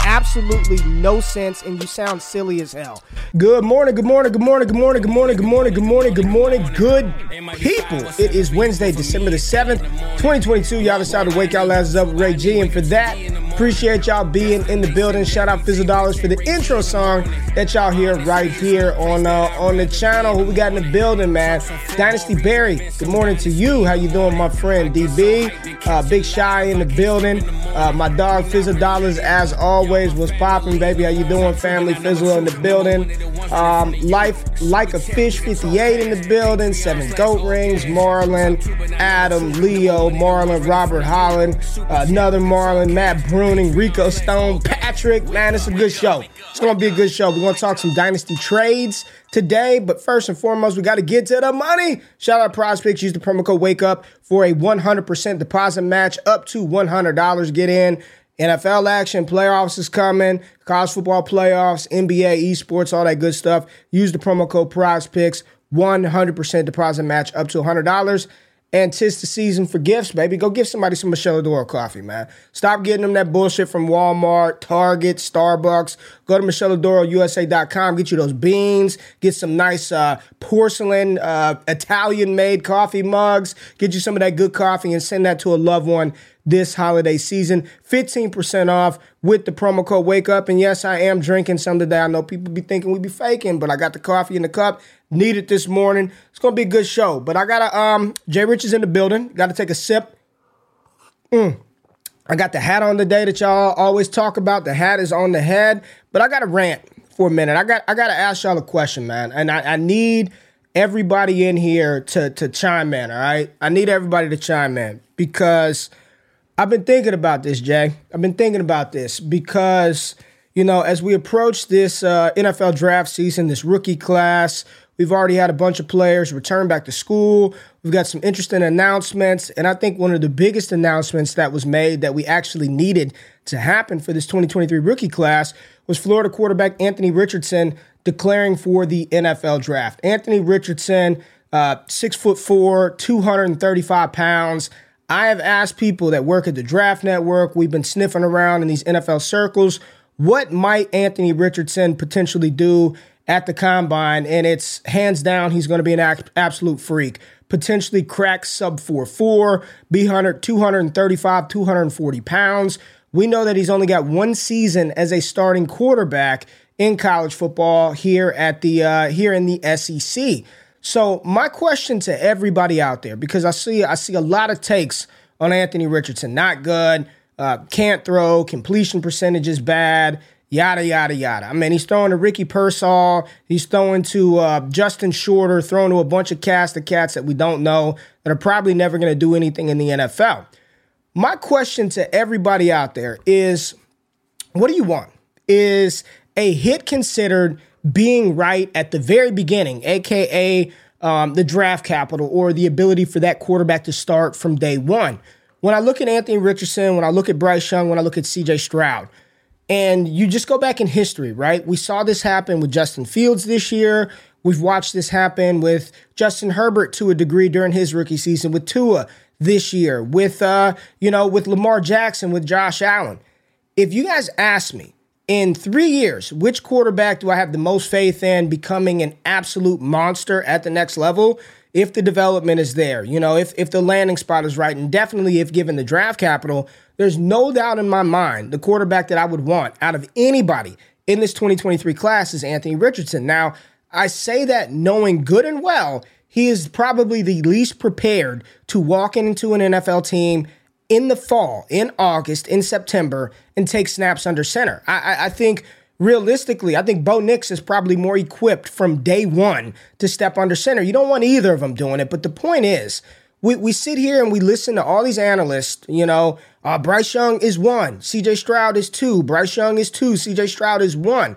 absolutely no sense and you sound silly as hell. Good morning, good morning, good morning, good morning, good morning, good morning, good morning, good morning, good people. It is Wednesday, December the 7th, 2022. Y'all decided to wake y'all asses up with Ray G. And for that, Appreciate y'all being in the building. Shout out Fizzle Dollars for the intro song that y'all hear right here on uh, on the channel. Who we got in the building, man? Dynasty Barry. Good morning to you. How you doing, my friend DB? Uh, Big Shy in the building. Uh, my dog Fizzle Dollars, as always, was popping, baby. How you doing, family? Fizzle in the building. Um, Life like a fish, 58 in the building. Seven goat rings. Marlon, Adam, Leo, Marlon, Robert Holland, another Marlon, Matt Bruning, Rico Stone, Patrick. Man, it's a good show. It's gonna be a good show. We're gonna talk some dynasty trades today, but first and foremost, we got to get to the money. Shout out PrizePicks. Use the promo code Wake Up for a 100% deposit match up to $100. Get in. NFL action, playoffs is coming, college football playoffs, NBA, esports, all that good stuff. Use the promo code PrizePicks, 100% deposit match up to $100. And tis the season for gifts, baby. Go give somebody some Miscela d'Oro coffee, man. Stop getting them that bullshit from Walmart, Target, Starbucks. Go to MichelleAdorausa.com, get you those beans, get some nice uh, porcelain, uh, Italian made coffee mugs, get you some of that good coffee and send that to a loved one this holiday season. 15% off with the promo code Wake Up. And yes, I am drinking some today. I know people be thinking we be faking, but I got the coffee in the cup. Need it this morning. It's gonna be a good show. But I gotta um Jay Rich is in the building. Gotta take a sip. Mm. I got the hat on today that y'all always talk about. The hat is on the head. But I gotta rant for a minute. I got I gotta ask y'all a question, man. And I, I need everybody in here to to chime in, all right? I need everybody to chime in because I've been thinking about this, Jay. I've been thinking about this because, you know, as we approach this uh, NFL draft season, this rookie class, we've already had a bunch of players return back to school. We've got some interesting announcements. And I think one of the biggest announcements that was made that we actually needed to happen for this 2023 rookie class was Florida quarterback Anthony Richardson declaring for the NFL draft. Anthony Richardson, uh, six foot four, 235 pounds. I have asked people that work at the Draft Network, we've been sniffing around in these NFL circles, what might Anthony Richardson potentially do at the combine? And it's hands down, he's going to be an absolute freak. Potentially crack sub 4 4, be 100, 235, 240 pounds. We know that he's only got one season as a starting quarterback in college football here at the uh, here in the SEC. So my question to everybody out there, because I see I see a lot of takes on Anthony Richardson, not good, uh, can't throw, completion percentage is bad, yada yada yada. I mean, he's throwing to Ricky Pearsall, he's throwing to uh, Justin Shorter, throwing to a bunch of cast of cats that we don't know that are probably never going to do anything in the NFL. My question to everybody out there is, what do you want? Is a hit considered being right at the very beginning, aka um, the draft capital or the ability for that quarterback to start from day one. When I look at Anthony Richardson, when I look at Bryce Young, when I look at CJ Stroud, and you just go back in history, right? We saw this happen with Justin Fields this year. We've watched this happen with Justin Herbert to a degree during his rookie season, with Tua this year, with uh, you know, with Lamar Jackson, with Josh Allen. If you guys ask me in three years, which quarterback do I have the most faith in becoming an absolute monster at the next level? If the development is there, you know, if if the landing spot is right, and definitely if given the draft capital, there's no doubt in my mind the quarterback that I would want out of anybody in this 2023 class is Anthony Richardson. Now, I say that knowing good and well he is probably the least prepared to walk into an NFL team in the fall, in August, in September, and take snaps under center. I, I, I think realistically, I think Bo Nix is probably more equipped from day one to step under center. You don't want either of them doing it, but the point is, we, we sit here and we listen to all these analysts, you know, uh, Bryce Young is one, CJ Stroud is two, Bryce Young is two, CJ Stroud is one.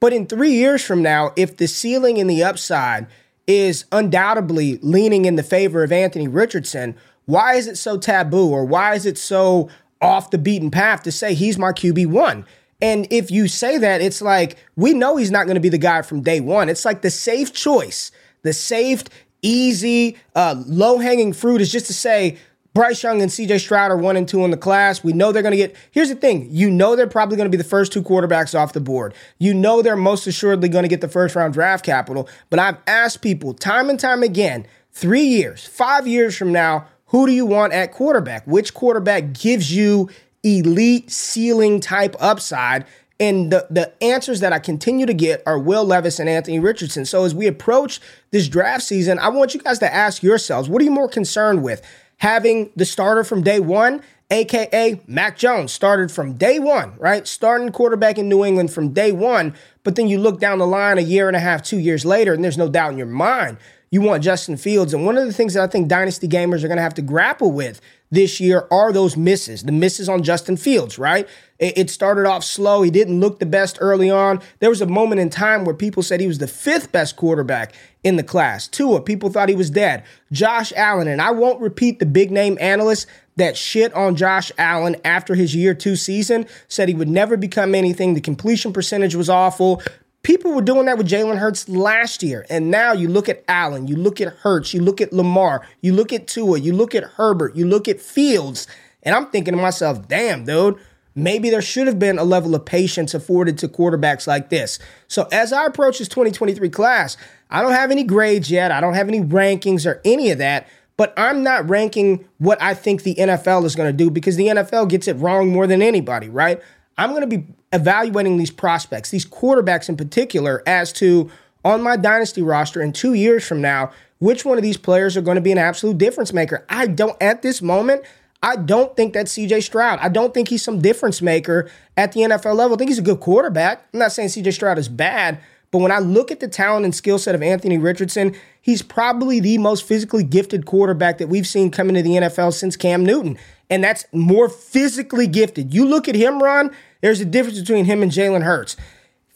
But in three years from now, if the ceiling and the upside is undoubtedly leaning in the favor of Anthony Richardson, why is it so taboo or why is it so off the beaten path to say he's my QB1? And if you say that, it's like we know he's not going to be the guy from day one. It's like the safe choice, the safe, easy, uh, low hanging fruit is just to say, Bryce Young and CJ Stroud are one and two in the class. We know they're going to get. Here's the thing you know they're probably going to be the first two quarterbacks off the board. You know they're most assuredly going to get the first round draft capital. But I've asked people time and time again three years, five years from now, who do you want at quarterback? Which quarterback gives you elite ceiling type upside? And the, the answers that I continue to get are Will Levis and Anthony Richardson. So as we approach this draft season, I want you guys to ask yourselves what are you more concerned with? Having the starter from day one, aka Mac Jones, started from day one, right? Starting quarterback in New England from day one. But then you look down the line a year and a half, two years later, and there's no doubt in your mind you want Justin Fields. And one of the things that I think dynasty gamers are going to have to grapple with this year are those misses, the misses on Justin Fields, right? It started off slow. He didn't look the best early on. There was a moment in time where people said he was the fifth best quarterback in the class. Tua, people thought he was dead. Josh Allen, and I won't repeat the big name analysts that shit on Josh Allen after his year two season, said he would never become anything. The completion percentage was awful. People were doing that with Jalen Hurts last year. And now you look at Allen, you look at Hurts, you look at Lamar, you look at Tua, you look at Herbert, you look at Fields. And I'm thinking to myself, damn, dude, maybe there should have been a level of patience afforded to quarterbacks like this. So as I approach this 2023 class, I don't have any grades yet. I don't have any rankings or any of that. But I'm not ranking what I think the NFL is going to do because the NFL gets it wrong more than anybody, right? I'm going to be evaluating these prospects, these quarterbacks in particular, as to on my dynasty roster in two years from now, which one of these players are going to be an absolute difference maker. I don't, at this moment, I don't think that's CJ Stroud. I don't think he's some difference maker at the NFL level. I think he's a good quarterback. I'm not saying CJ Stroud is bad, but when I look at the talent and skill set of Anthony Richardson, he's probably the most physically gifted quarterback that we've seen come into the NFL since Cam Newton. And that's more physically gifted. You look at him, Ron, there's a difference between him and Jalen Hurts.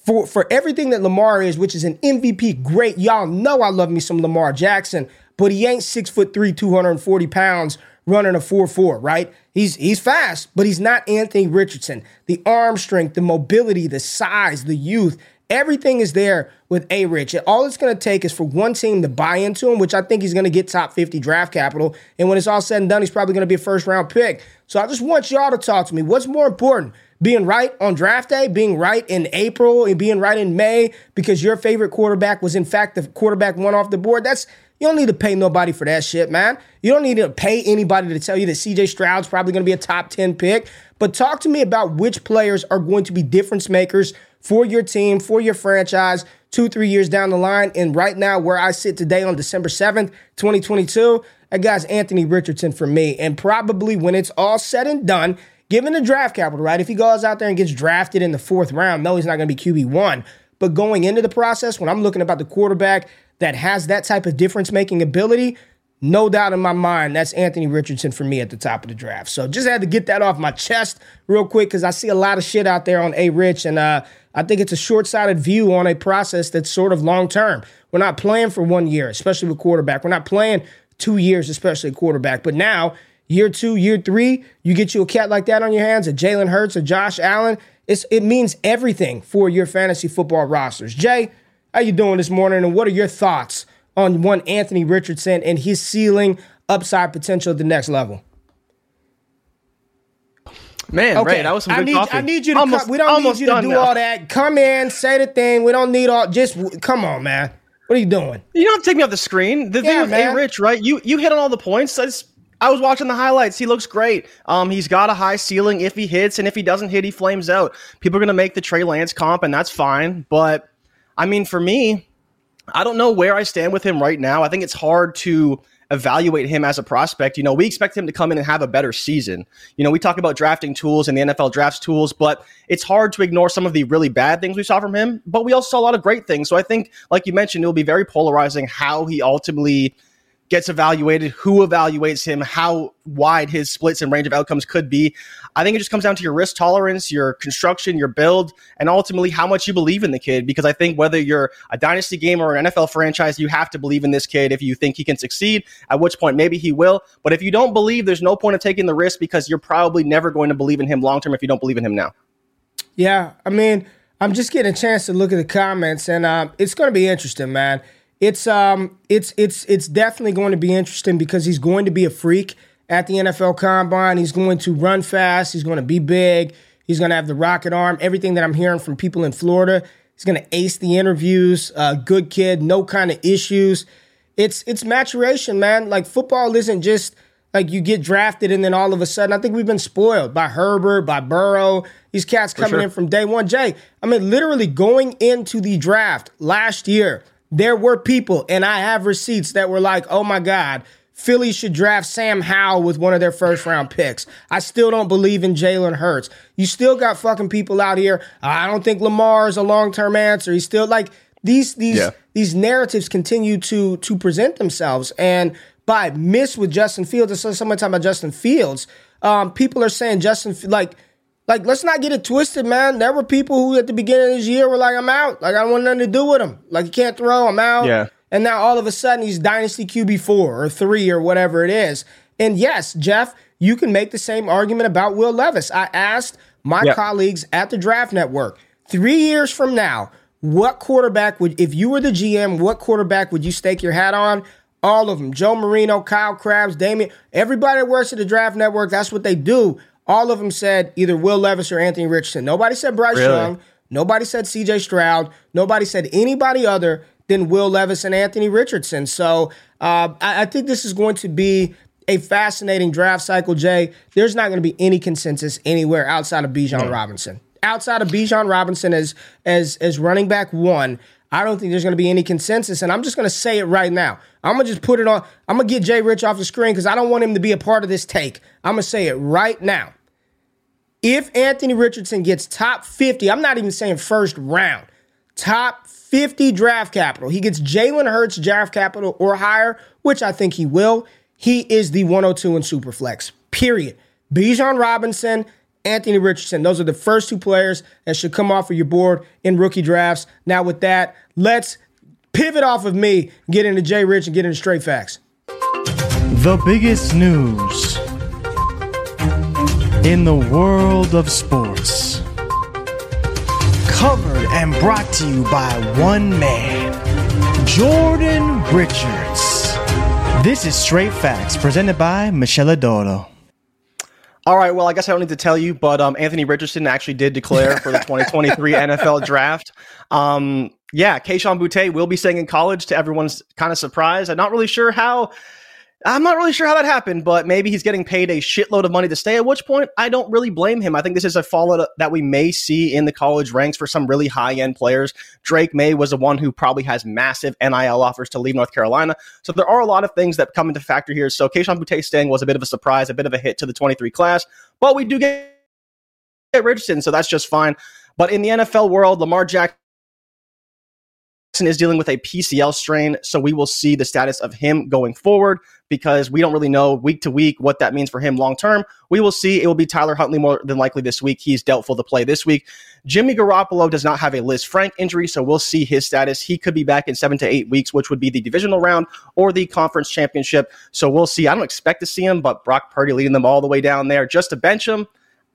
For, for everything that Lamar is, which is an MVP, great. Y'all know I love me some Lamar Jackson, but he ain't six foot three, 240 pounds running a 4-4, right? He's he's fast, but he's not Anthony Richardson. The arm strength, the mobility, the size, the youth, Everything is there with A Rich. All it's going to take is for one team to buy into him, which I think he's going to get top 50 draft capital. And when it's all said and done, he's probably going to be a first round pick. So I just want y'all to talk to me. What's more important? Being right on draft day, being right in April, and being right in May because your favorite quarterback was, in fact, the quarterback one off the board. That's you don't need to pay nobody for that shit, man. You don't need to pay anybody to tell you that CJ Stroud's probably going to be a top 10 pick. But talk to me about which players are going to be difference makers for your team, for your franchise, two, three years down the line. And right now, where I sit today on December 7th, 2022, that guy's Anthony Richardson for me. And probably when it's all said and done, given the draft capital, right? If he goes out there and gets drafted in the fourth round, no, he's not going to be QB1. But going into the process, when I'm looking about the quarterback that has that type of difference making ability, no doubt in my mind, that's Anthony Richardson for me at the top of the draft. So just had to get that off my chest real quick because I see a lot of shit out there on A Rich, and uh, I think it's a short sighted view on a process that's sort of long term. We're not playing for one year, especially with quarterback. We're not playing two years, especially quarterback. But now, year two, year three, you get you a cat like that on your hands, a Jalen Hurts, a Josh Allen. It's, it means everything for your fantasy football rosters. Jay, how you doing this morning, and what are your thoughts on one Anthony Richardson and his ceiling upside potential at the next level? Man, okay. Ray, that was some good I need, coffee. I need you to almost, come. We don't need you to do now. all that. Come in, say the thing. We don't need all. Just come on, man. What are you doing? You don't have to take me off the screen. The thing with A Rich, right? You you hit on all the points. I, just, I was watching the highlights. He looks great. Um, he's got a high ceiling if he hits, and if he doesn't hit, he flames out. People are gonna make the Trey Lance comp, and that's fine. But I mean, for me, I don't know where I stand with him right now. I think it's hard to evaluate him as a prospect. You know, we expect him to come in and have a better season. You know, we talk about drafting tools and the NFL drafts tools, but it's hard to ignore some of the really bad things we saw from him. But we also saw a lot of great things. So I think, like you mentioned, it will be very polarizing how he ultimately gets evaluated, who evaluates him, how wide his splits and range of outcomes could be. I think it just comes down to your risk tolerance, your construction, your build, and ultimately how much you believe in the kid. Because I think whether you're a dynasty game or an NFL franchise, you have to believe in this kid if you think he can succeed, at which point maybe he will. But if you don't believe, there's no point of taking the risk because you're probably never going to believe in him long term if you don't believe in him now. Yeah, I mean, I'm just getting a chance to look at the comments, and uh, it's going to be interesting, man it's um it's it's it's definitely going to be interesting because he's going to be a freak at the NFL Combine. He's going to run fast. He's going to be big. He's going to have the rocket arm. Everything that I'm hearing from people in Florida, he's going to ace the interviews. Uh, good kid, no kind of issues. It's it's maturation, man. Like football isn't just like you get drafted and then all of a sudden, I think we've been spoiled by Herbert, by Burrow. These cats coming sure. in from day one. Jay, I mean, literally going into the draft last year there were people, and I have receipts that were like, oh my God, Philly should draft Sam Howell with one of their first round picks. I still don't believe in Jalen Hurts. You still got fucking people out here. I don't think Lamar is a long term answer. He's still like these these yeah. these narratives continue to to present themselves. And by miss with Justin Fields, I saw someone talking about Justin Fields. Um, people are saying Justin like like, let's not get it twisted, man. There were people who at the beginning of this year were like, I'm out. Like, I don't want nothing to do with him. Like, he can't throw, I'm out. Yeah. And now all of a sudden he's Dynasty QB4 or three or whatever it is. And yes, Jeff, you can make the same argument about Will Levis. I asked my yep. colleagues at the Draft Network three years from now, what quarterback would, if you were the GM, what quarterback would you stake your hat on? All of them. Joe Marino, Kyle Crabbs, Damien, everybody that works at the Draft Network, that's what they do. All of them said either Will Levis or Anthony Richardson. Nobody said Bryce really? Young. Nobody said CJ Stroud. Nobody said anybody other than Will Levis and Anthony Richardson. So uh, I, I think this is going to be a fascinating draft cycle, Jay. There's not going to be any consensus anywhere outside of Bijan no. Robinson. Outside of Bijan Robinson as as as running back one, I don't think there's going to be any consensus. And I'm just going to say it right now. I'm going to just put it on. I'm going to get Jay Rich off the screen because I don't want him to be a part of this take. I'm going to say it right now. If Anthony Richardson gets top 50, I'm not even saying first round, top 50 draft capital, he gets Jalen Hurts draft capital or higher, which I think he will. He is the 102 in Superflex, period. Bijan Robinson, Anthony Richardson. Those are the first two players that should come off of your board in rookie drafts. Now, with that, let's pivot off of me, get into Jay Rich, and get into straight facts. The biggest news in the world of sports. Covered and brought to you by one man, Jordan Richards. This is Straight Facts, presented by Miscela d'Oro. All right, well, I guess I don't need to tell you, but um, Anthony Richardson actually did declare for the 2023 NFL Draft. Um, yeah, Kayshon Boutte will be staying in college to everyone's kind of surprise. I'm not really sure how I'm not really sure how that happened, but maybe he's getting paid a shitload of money to stay. At which point, I don't really blame him. I think this is a fallout that we may see in the college ranks for some really high end players. Drake Maye was the one who probably has massive NIL offers to leave North Carolina. So there are a lot of things that come into factor here. So Kayshon Boutte staying was a bit of a surprise, a bit of a hit to the 23 class, but we do get Richardson, so that's just fine. But in the NFL world, Lamar Jackson is dealing with a PCL strain, so we will see the status of him going forward because we don't really know week to week what that means for him long term. We will see. It will be Tyler Huntley more than likely this week. He's doubtful to play this week. Jimmy Garoppolo does not have a Liz Lisfranc injury, so we'll see his status. He could be back in seven to eight weeks, which would be the divisional round or the conference championship. So we'll see. I don't expect to see him, but Brock Purdy leading them all the way down there just to bench him.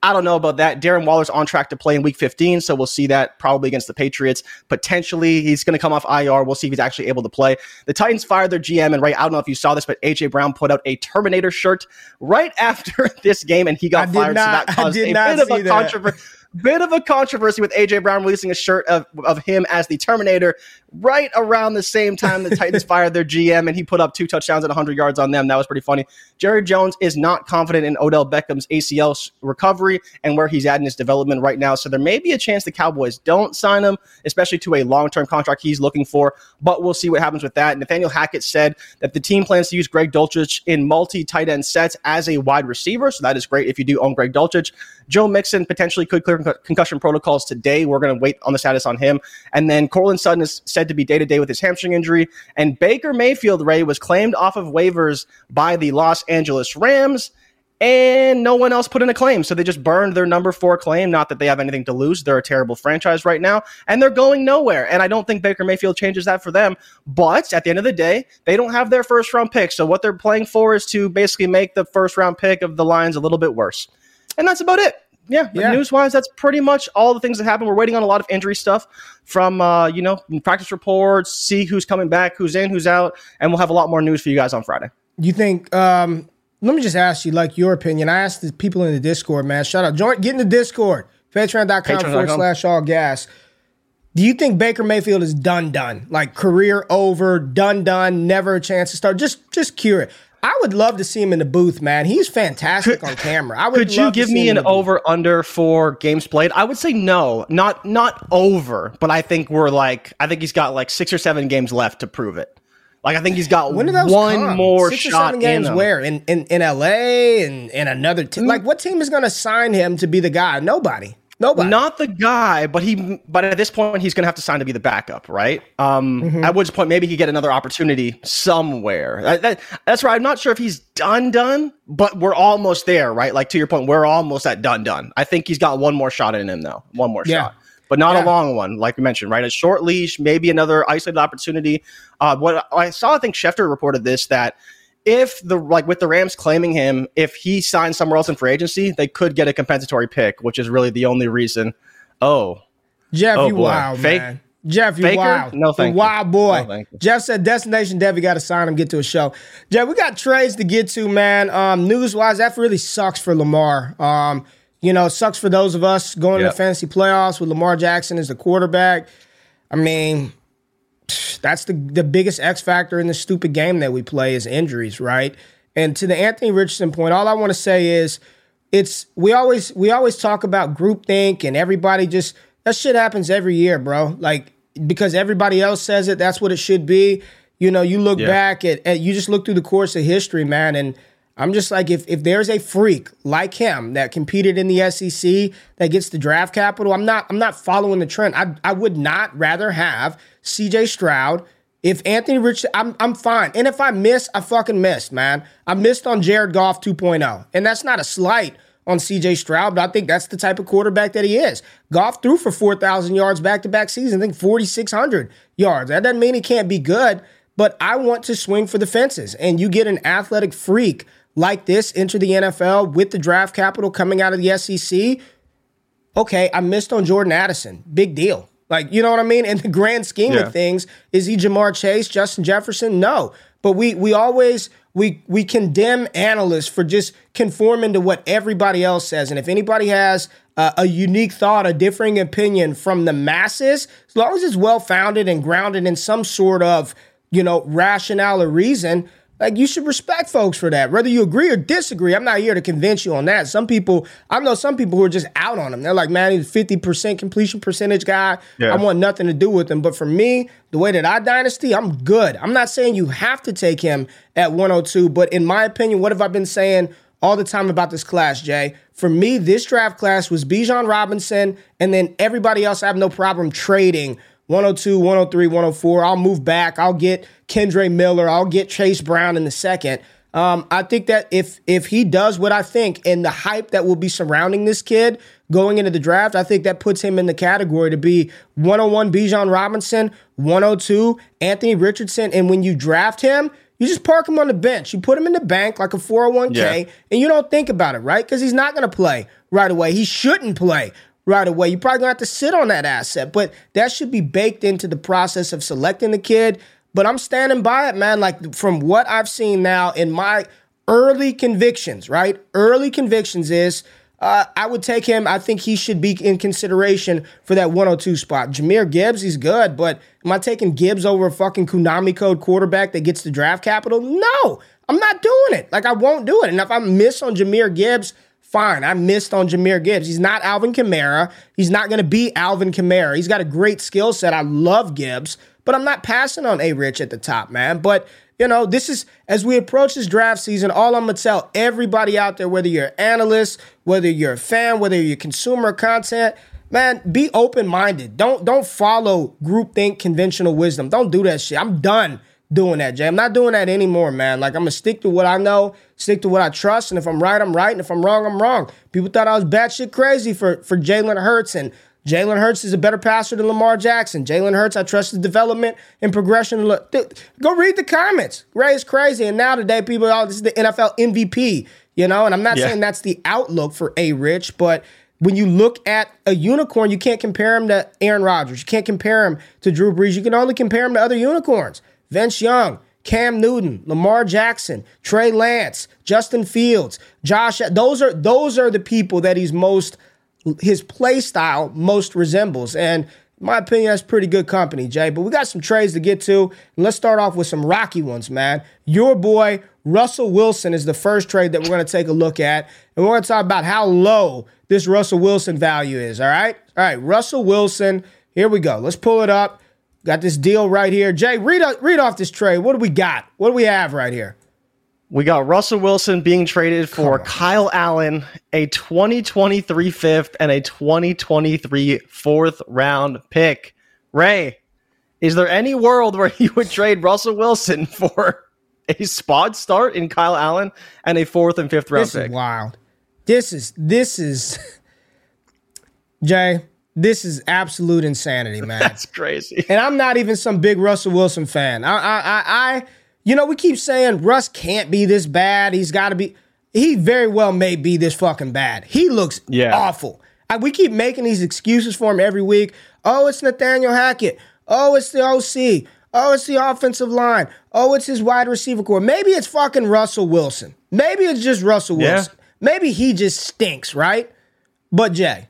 I don't know about that. Darren Waller's on track to play in week 15, so we'll see that probably against the Patriots. Potentially, he's going to come off IR. We'll see if he's actually able to play. The Titans fired their GM, and right, I don't know if you saw this, but AJ Brown put out a Terminator shirt right after this game, and he got fired. Not, so that caused a bit of a controversy bit of a controversy with AJ Brown releasing a shirt of, of him as the Terminator right around the same time the Titans fired their GM and he put up two touchdowns at 100 yards on them. That was pretty funny. Jerry Jones is not confident in Odell Beckham's ACL recovery and where he's at in his development right now. So there may be a chance the Cowboys don't sign him, especially to a long term contract he's looking for. But we'll see what happens with that. Nathaniel Hackett said that the team plans to use Greg Dulcich in multi tight end sets as a wide receiver. So that is great if you do own Greg Dulcich. Joe Mixon potentially could clear concussion protocols today. We're going to wait on the status on him. And then Courtland Sutton is said to be day to day with his hamstring injury. And Baker Mayfield, Ray, was claimed off of waivers by the Los Angeles Rams and no one else put in a claim. So they just burned their number four claim. Not that they have anything to lose. They're a terrible franchise right now, and they're going nowhere. And I don't think Baker Mayfield changes that for them. But at the end of the day, they don't have their first round pick. So what they're playing for is to basically make the first round pick of the Lions a little bit worse. And that's about it yeah, yeah. news wise, that's pretty much all the things that happen. We're waiting on a lot of injury stuff from, uh, you know, practice reports, see who's coming back, who's in, who's out, and we'll have a lot more news for you guys on Friday. You think, um, let me just ask you, like, your opinion. I asked the people in the Discord, man. Shout out. Join, get in the Discord, patreon.com forward slash all gas. Do you think Baker Mayfield is done, done? Like, career over, done, done, never a chance to start? Just, just curious. I would love to see him in the booth, man. He's fantastic could, on camera. I would. Could you give me an over under for games played? I would say no, not not over, but I think we're like I think he's got like six or seven games left to prove it. Like I think he's got when one come? more Six shot. Or seven games in where in in, in L.A. and in another team. Mm. Like what team is going to sign him to be the guy? Nobody. Nobody. Not the guy, but he. But at this point, he's going to have to sign to be the backup, right? Um, mm-hmm. At which point, maybe he get another opportunity somewhere. That, that, that's right. I'm not sure if he's done, done, but we're almost there, right? Like to your point, we're almost at done, done. I think he's got one more shot in him, though. One more yeah. shot but not yeah. a long one, like we mentioned, right? A short leash, maybe another isolated opportunity. Uh, what I saw, I think Schefter reported this that if the like with the Rams claiming him, if he signs somewhere else in free agency, they could get a compensatory pick, which is really the only reason. Oh, Jeff, oh, you boy. wild Fake, man. Jeff, you Faker? wild. No thank you. Wild boy. No, Jeff said Destination Dev, you got to sign him, get to a show. Jeff, we got trades to get to, man. Um, news wise, that really sucks for Lamar. Um, you know, sucks for those of us going yep. to the fantasy playoffs with Lamar Jackson as the quarterback. I mean, that's the the biggest X factor in the stupid game that we play is injuries, right? And to the Anthony Richardson point, all I want to say is it's we always we always talk about groupthink and everybody just that shit happens every year, bro. Like because everybody else says it, that's what it should be. You know, you look yeah. back at, at you just look through the course of history, man, and I'm just like, if if there's a freak like him that competed in the SEC that gets the draft capital, I'm not I'm not following the trend. I I would not rather have C.J. Stroud. If Anthony Rich, I'm I'm fine. And if I miss, I fucking missed, man. I missed on Jared Goff 2.0, and that's not a slight on C.J. Stroud, but I think that's the type of quarterback that he is. Goff threw for 4,000 yards back to back season. I think 4,600 yards. That doesn't mean he can't be good, but I want to swing for the fences. And you get an athletic freak like this enter the NFL with the draft capital coming out of the SEC, okay, I missed on Jordan Addison. Big deal. Like, you know what I mean? In the grand scheme yeah. of things, is he Ja'Marr Chase, Justin Jefferson? No. But we we always we we condemn analysts for just conforming to what everybody else says. And if anybody has uh, a unique thought, a differing opinion from the masses, as long as it's well founded and grounded in some sort of you know rationale or reason, like you should respect folks for that, whether you agree or disagree. I'm not here to convince you on that. Some people, I know some people who are just out on him. They're like, man, he's 50% completion percentage guy. Yeah. I want nothing to do with him. But for me, the way that I dynasty, I'm good. I'm not saying you have to take him at 102, but in my opinion, what have I been saying all the time about this class, Jay? For me, this draft class was Bijan Robinson, and then everybody else I have no problem trading 102, 103, 104. I'll move back. I'll get Kendre Miller. I'll get Chase Brown in the second. Um, I think that if if he does what I think and the hype that will be surrounding this kid going into the draft, I think that puts him in the category to be 101 Bijan Robinson, 102 Anthony Richardson. And when you draft him, you just park him on the bench. You put him in the bank like a 401k, yeah. and you don't think about it, right? Because he's not going to play right away. He shouldn't play right away. You're probably to have to sit on that asset, but that should be baked into the process of selecting the kid. But I'm standing by it, man. Like from what I've seen now in my early convictions, right? Early convictions is uh, I would take him. I think he should be in consideration for that 102 spot. Jahmyr Gibbs, he's good, but am I taking Gibbs over a fucking Konami code quarterback that gets the draft capital? No, I'm not doing it. Like I won't do it. And if I miss on Jahmyr Gibbs, fine. I missed on Jahmyr Gibbs. He's not Alvin Kamara. He's not going to be Alvin Kamara. He's got a great skill set. I love Gibbs, but I'm not passing on A Rich at the top, man. But you know, this is as we approach this draft season, all I'm gonna tell everybody out there, whether you're an analyst, whether you're a fan, whether you're consumer content, man, be open-minded. Don't don't follow groupthink conventional wisdom. Don't do that shit. I'm done doing that, Jay. I'm not doing that anymore, man. Like I'm gonna stick to what I know, stick to what I trust, and if I'm right, I'm right, and if I'm wrong, I'm wrong. People thought I was batshit crazy for for Jalen Hurts and Jalen Hurts is a better passer than Lamar Jackson. Jalen Hurts, I trust his development and progression. Look, go read the comments. Ray is crazy. And now today, people, oh, this is the NFL MVP, you know? And I'm not yeah. saying that's the outlook for A Rich, but when you look at a unicorn, you can't compare him to Aaron Rodgers. You can't compare him to Drew Brees. You can only compare him to other unicorns. Vince Young, Cam Newton, Lamar Jackson, Trey Lance, Justin Fields, Josh. Those are those are the people that he's most his play style most resembles. And my opinion, that's pretty good company, Jay. But we got some trades to get to. And let's start off with some rocky ones, man. Your boy, Russell Wilson, is the first trade that we're going to take a look at. And we're going to talk about how low this Russell Wilson value is, all right? All right, Russell Wilson. Here we go. Let's pull it up. Got this deal right here. Jay, read, read off this trade. What do we got? What do we have right here? We got Russell Wilson being traded for Kyle Allen, a 2023 fifth and a 2023 fourth round pick. Ray, is there any world where you would trade Russell Wilson for a spot start in Kyle Allen and a fourth and fifth round this pick? Is wild. This is this is Jay. This is absolute insanity, man. That's crazy. And I'm not even some big Russell Wilson fan. I I I, I you know, we keep saying Russ can't be this bad. He's got to be. He very well may be this fucking bad. He looks yeah. awful. I, we keep making these excuses for him every week. Oh, it's Nathaniel Hackett. Oh, it's the OC. Oh, it's the offensive line. Oh, it's his wide receiver core. Maybe it's fucking Russell Wilson. Maybe it's just Russell Wilson. Yeah. Maybe he just stinks, right? But Jay,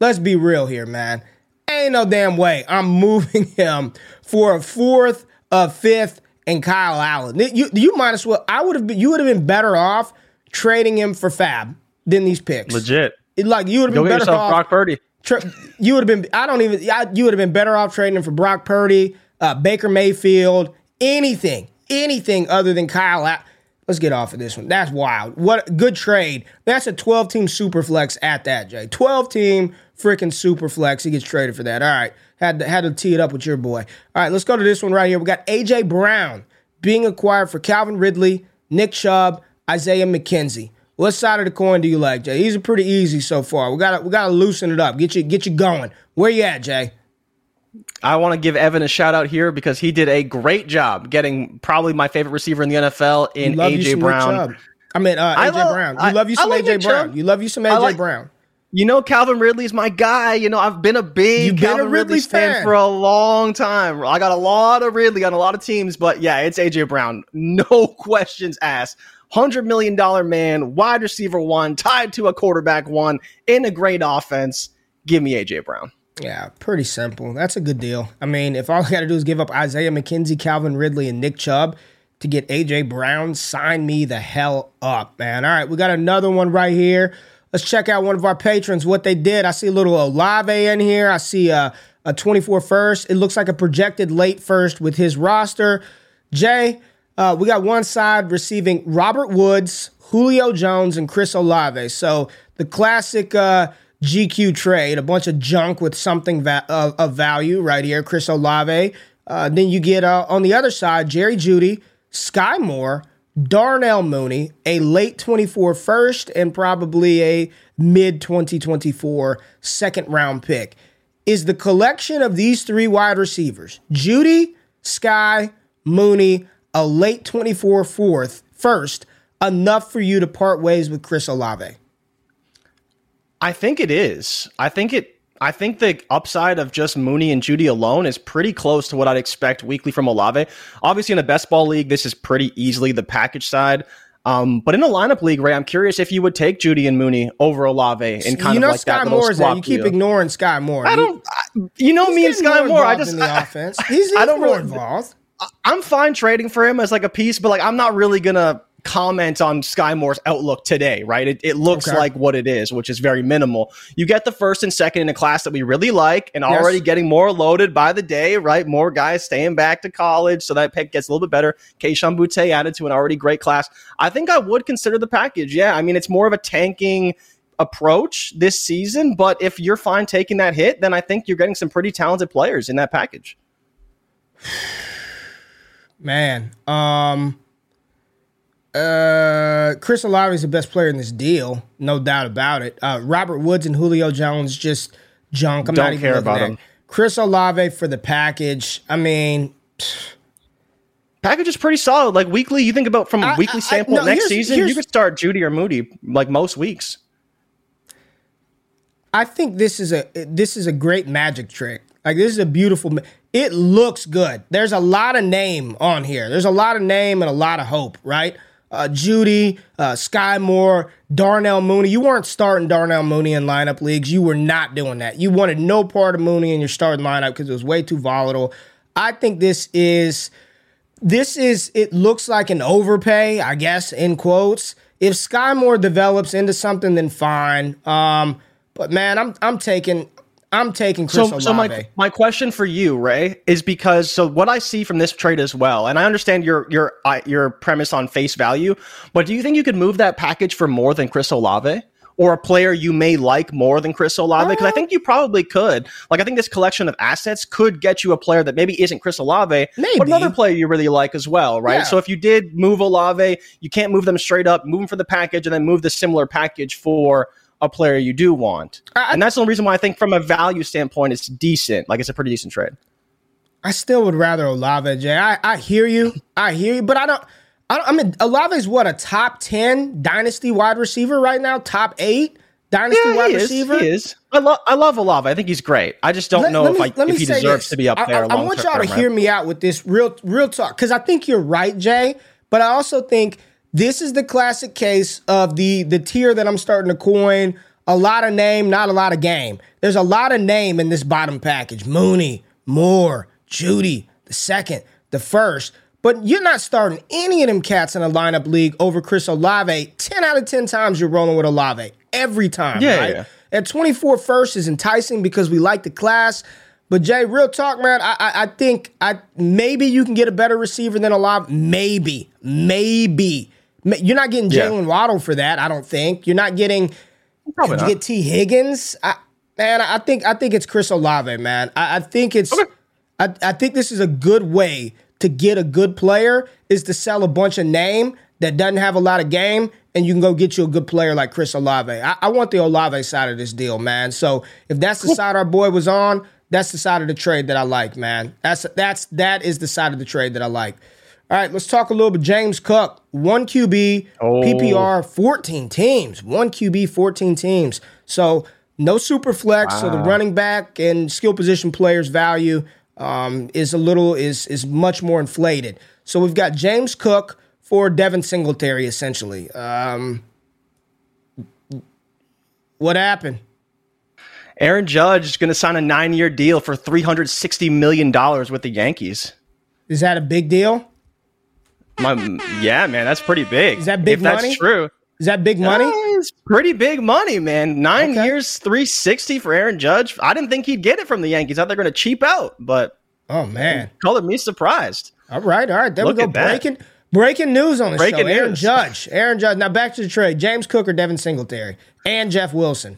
let's be real here, man. Ain't no damn way I'm moving him for a fourth, a fifth, and Kyle Allen. You you might as well. I would have been. You would have been better off trading him for Fab than these picks. Legit. Like you would have been better yourself off. Brock Purdy. Tra- you would have been. I don't even. I, you would have been better off trading him for Brock Purdy, uh, Baker Mayfield, anything, anything other than Kyle. Allen. Let's get off of this one. That's wild. What good trade. That's a 12 team super flex at that, Jay. 12 team freaking super flex. He gets traded for that. All right. Had to, had to tee it up with your boy. All right, let's go to this one right here. We got AJ Brown being acquired for Calvin Ridley, Nick Chubb, Isaiah McKenzie. What side of the coin do you like, Jay? These are pretty easy so far. We gotta we gotta loosen it up. Get you get you going. Where you at, Jay? I want to give Evan a shout out here because he did a great job getting probably my favorite receiver in the NFL in AJ Brown. I mean, uh, AJ love, Brown. You love you some AJ Brown. You love you some AJ like, Brown. You know, Calvin Ridley's my guy. You know, I've been a big You've Calvin a Ridley, Ridley fan. for a long time. I got a lot of Ridley on a lot of teams, but yeah, it's AJ Brown. No questions asked. $100 million man, wide receiver one, tied to a quarterback one, in a great offense. Give me AJ Brown. Yeah, pretty simple. That's a good deal. I mean, if all I got to do is give up Isaiah McKenzie, Calvin Ridley, and Nick Chubb to get AJ Brown, sign me the hell up, man. All right, we got another one right here. Let's check out one of our patrons, what they did. I see a little Olave in here. I see a, a 24 first. It looks like a projected late first with his roster. Jay, uh, we got one side receiving Robert Woods, Julio Jones, and Chris Olave. So the classic uh, GQ trade, a bunch of junk with something va- of, of, value right here. Chris Olave. Uh, then you get uh, on the other side Jerry Jeudy, Sky Moore, Darnell Mooney, a late 24 first, and probably a mid 2024 second round pick. Is the collection of these three wide receivers, Jeudy, Sky, Mooney, a late 24 fourth, first, enough for you to part ways with Chris Olave? I think it is. I think it I think the upside of just Mooney and Jeudy alone is pretty close to what I'd expect weekly from Olave. Obviously, in a best ball league, this is pretty easily the package side. Um, but in a lineup league, Ray, I'm curious if you would take Jeudy and Mooney over Olave in kind you know, of like Sky that Moore is that you keep ignoring Sky Moore. I don't. I, you know me and Sky Moore. I just in the I, offense. He's, he's I don't more really, involved. I'm fine trading for him as like a piece, but like I'm not really gonna comment on Sky Moore's outlook today, right? It, it looks okay. like what it is, which is very minimal. You get the first and second in a class that we really like and yes. already getting more loaded by the day, right? More guys staying back to college, so that pick gets a little bit better. Kayshon Boutte added to an already great class. I think I would consider the package. Yeah, I mean, it's more of a tanking approach this season, but if you're fine taking that hit, then I think you're getting some pretty talented players in that package. Man, um uh, Chris Olave is the best player in this deal, no doubt about it. Uh, Robert Woods and Julio Jones just junk. I'm Don't not even care about them. Chris Olave for the package. I mean, package is pretty solid. Like weekly, you think about from a weekly standpoint. I, no, next season, you could start Jeudy or Moody like most weeks. I think this is a this is a great magic trick. Like this is a beautiful. It looks good. There's a lot of name on here. There's a lot of name and a lot of hope, right? Uh, Jeudy, uh, Sky Moore, Darnell Mooney. You weren't starting Darnell Mooney in lineup leagues. You were not doing that. You wanted no part of Mooney in your starting lineup because it was way too volatile. I think this is this is it looks like an overpay, I guess, in quotes. If Sky Moore develops into something, then fine. Um, but man, I'm I'm taking I'm taking Chris so, Olave. So my my question for you, Ray, is because so what I see from this trade as well, and I understand your your your premise on face value, but do you think you could move that package for more than Chris Olave? Or a player you may like more than Chris Olave? Because I uh, think you probably could. Like, I think this collection of assets could get you a player that maybe isn't Chris Olave, maybe. but another player you really like as well, right? Yeah. So if you did move Olave, you can't move them straight up, move them for the package, and then move the similar package for a player you do want. I, and that's the only reason why I think from a value standpoint it's decent. Like it's a pretty decent trade. I still would rather Olave, Jay. I, I hear you. I hear you, but I don't I, don't, I mean Olave is what a top 10 dynasty wide receiver right now, top 8 dynasty yeah, wide is, receiver. He is. I love I love Olave. I think he's great. I just don't let, know let me, if I if he deserves this. to be up there. I, I want y'all to right? hear me out with this real real talk cuz I think you're right, Jay, but I also think this is the classic case of the the tier that I'm starting to coin. A lot of name, not a lot of game. There's a lot of name in this bottom package. Mooney, Moore, Jeudy, the second, the first. But you're not starting any of them cats in a lineup league over Chris Olave. 10 out of 10 times you're rolling with Olave. Every time, yeah, right? Yeah. At 24 first is enticing because we like the class. But Jay, real talk, man. I, I, I think I maybe you can get a better receiver than Olave. Maybe, maybe. You're not getting Jalen yeah. Waddle for that. I don't think you're not getting. Probably could you get Tee Higgins? I, man, I think I think it's Chris Olave, man. I, I think it's. Okay. I, I think this is a good way to get a good player is to sell a bunch of name that doesn't have a lot of game, and you can go get you a good player like Chris Olave. I, I want the Olave side of this deal, man. So if that's the side our boy was on, that's the side of the trade that I like, man. That's that's that is the side of the trade that I like. All right, let's talk a little bit. James Cook, one QB, oh. PPR, 14 teams. One QB, 14 teams. So no super flex. Wow. So the running back and skill position players' value um, is a little is is much more inflated. So we've got James Cook for Devin Singletary, essentially. Um, what happened? Aaron Judge is going to sign a nine-year deal for three hundred sixty million dollars with the Yankees. Is that a big deal? My, yeah, man, that's pretty big. Is that big if money? That's true. Is that big money? Uh, it's pretty big money, man. Nine okay. years, three sixty for Aaron Judge. I didn't think he'd get it from the Yankees. I thought they're going to cheap out, but oh man, color me surprised. All right, all right. There Look we go. Breaking that. breaking news on the breaking show. News. Aaron Judge. Aaron Judge. Now back to the trade. James Cook or Devin Singletary and Jeff Wilson.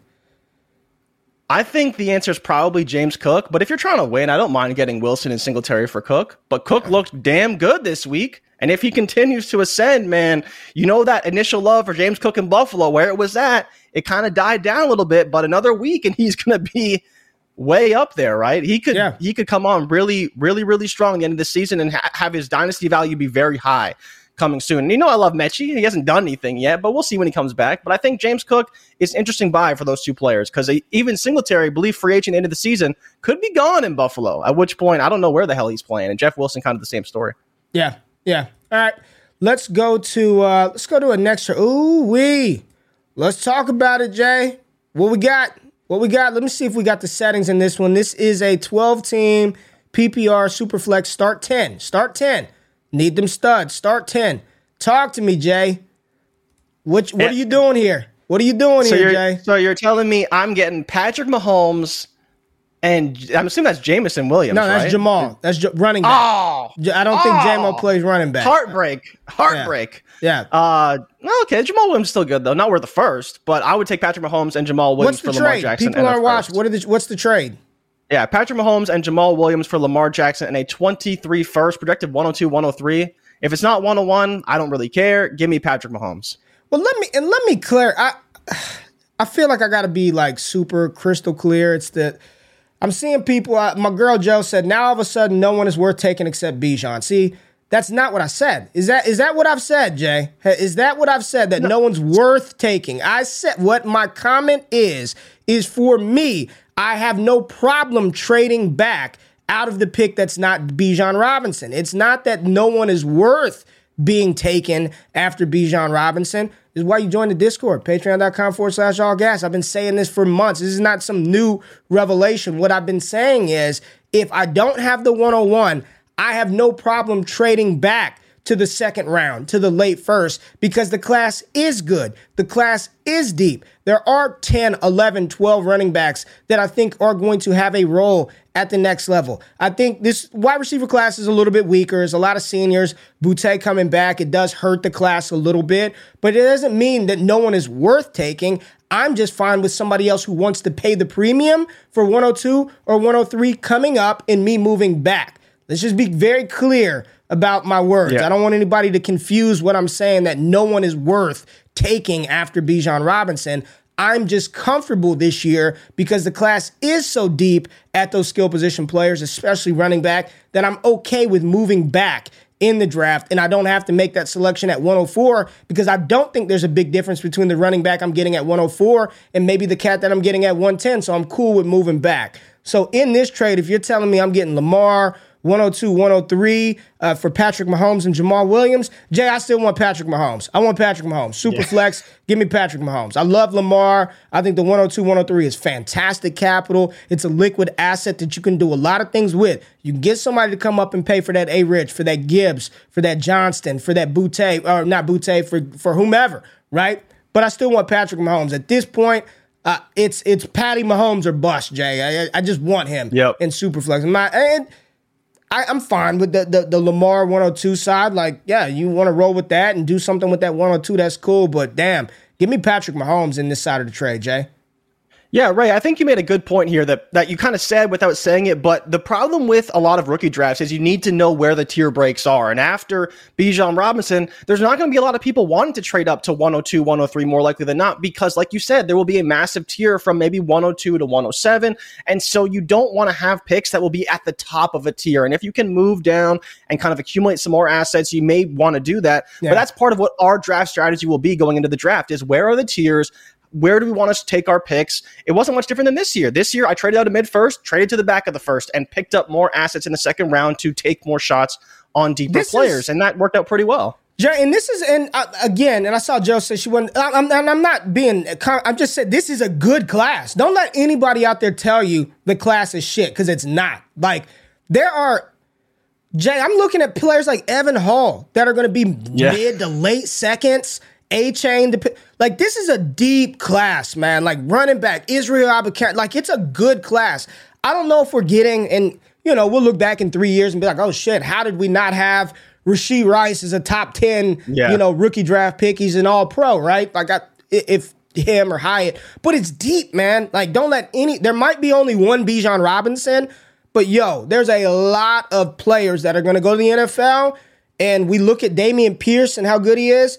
I think the answer is probably James Cook. But if you're trying to win, I don't mind getting Wilson and Singletary for Cook. But Cook looked damn good this week. And if he continues to ascend, man, you know that initial love for James Cook in Buffalo, where it was at, it kind of died down a little bit. But another week, and he's going to be way up there, right? He could yeah. he could come on really, really, really strong at the end of the season and ha- have his dynasty value be very high coming soon. And you know, I love Metchie. He hasn't done anything yet, but we'll see when he comes back. But I think James Cook is interesting buy for those two players because even Singletary, I believe free agent end of the season, could be gone in Buffalo. At which point, I don't know where the hell he's playing. And Jeff Wilson, kind of the same story. Yeah, yeah. All right, let's go to uh let's go to a next. Ooh wee, let's talk about it, Jay. What we got? What we got? Let me see if we got the settings in this one. This is a 12 team PPR Superflex start 10. Start 10. Need them studs. Start 10. Talk to me, Jay. What, what are you doing here? What are you doing so here, Jay? So you're telling me I'm getting Patrick Mahomes and I'm assuming that's Jameson Williams. No, that's right? Jamaal. That's J- running back. Oh, I don't oh, think Jamaal plays running back. Heartbreak. Heartbreak. Yeah. yeah. Uh, okay, Jamaal Williams is still good though. Not worth the first, but I would take Patrick Mahomes and Jamaal Williams for Lamar trade? Jackson. People aren't watching. What are the, what's the trade? Yeah, Patrick Mahomes and Jamaal Williams for Lamar Jackson and a 23 first, projected 102, 103. If it's not 101, I don't really care. Give me Patrick Mahomes. Well, let me and let me clear. I I feel like I got to be like super crystal clear. It's that I'm seeing people. Uh, my girl Joe said now all of a sudden no one is worth taking except Bijan. See, that's not what I said. Is that is that what I've said, Jay? Is that what I've said that no, no one's worth taking? I said what my comment is is for me. I have no problem trading back out of the pick that's not Bijan Robinson. It's not that no one is worth being taken after Bijan Robinson. This is why you join the Discord, patreon.com forward slash all gas. I've been saying this for months. This is not some new revelation. What I've been saying is if I don't have the 101, I have no problem trading back to the second round, to the late first, because the class is good. The class is deep. There are 10, 11, 12 running backs that I think are going to have a role at the next level. I think this wide receiver class is a little bit weaker. There's a lot of seniors. Boutte coming back, it does hurt the class a little bit, but it doesn't mean that no one is worth taking. I'm just fine with somebody else who wants to pay the premium for 102 or 103 coming up and me moving back. Let's just be very clear about my words. Yeah. I don't want anybody to confuse what I'm saying that no one is worth taking after Bijan Robinson. I'm just comfortable this year because the class is so deep at those skill position players, especially running back, that I'm okay with moving back in the draft and I don't have to make that selection at 104 because I don't think there's a big difference between the running back I'm getting at 104 and maybe the cat that I'm getting at 110. So I'm cool with moving back. So in this trade, if you're telling me I'm getting Lamar, 102, 103 uh, for Patrick Mahomes and Jamaal Williams. Jay, I still want Patrick Mahomes. I want Patrick Mahomes. Super yeah. flex. Give me Patrick Mahomes. I love Lamar. I think the 102, 103 is fantastic capital. It's a liquid asset that you can do a lot of things with. You can get somebody to come up and pay for that A Rich, for that Gibbs, for that Johnston, for that Boutte, or not Boutte, for, for whomever, right? But I still want Patrick Mahomes. At this point, uh, it's it's Patty Mahomes or bust, Jay. I, I just want him yep. in Superflex. My, and I, am fine with the, the, the Lamar 102 side. Like, yeah, you want to roll with that and do something with that 102, that's cool. But damn, give me Patrick Mahomes in this side of the trade, Jay. Yeah, Ray, I think you made a good point here that, that you kind of said without saying it, but the problem with a lot of rookie drafts is you need to know where the tier breaks are. And after Bijan Robinson, there's not going to be a lot of people wanting to trade up to 102, 103 more likely than not, because like you said, there will be a massive tier from maybe 102 to 107. And so you don't want to have picks that will be at the top of a tier. And if you can move down and kind of accumulate some more assets, you may want to do that. Yeah. But that's part of what our draft strategy will be going into the draft is where are the tiers? Where do we want to take our picks? It wasn't much different than this year. This year, I traded out a mid first, traded to the back of the first, and picked up more assets in the second round to take more shots on deeper this players, is, and that worked out pretty well. Yeah, And this is, and uh, again, and I saw Joe say she wasn't. I'm, I'm not being. I'm just saying this is a good class. Don't let anybody out there tell you the class is shit because it's not. Like there are Jay, I'm looking at players like Evan Hull that are going to be yeah. mid to late seconds. Achane, like this is a deep class, man. Like running back, Israel Abanikanda, like it's a good class. I don't know if we're getting, and you know, we'll look back in three years and be like, oh shit, how did we not have Rashee Rice as a top 10, yeah. you know, rookie draft pick? He's an all pro, right? Like I, if him or Hyatt, but it's deep, man. Like, don't let any. There might be only one Bijan Robinson, but yo, there's a lot of players that are going to go to the NFL, and we look at Dameon Pierce and how good he is.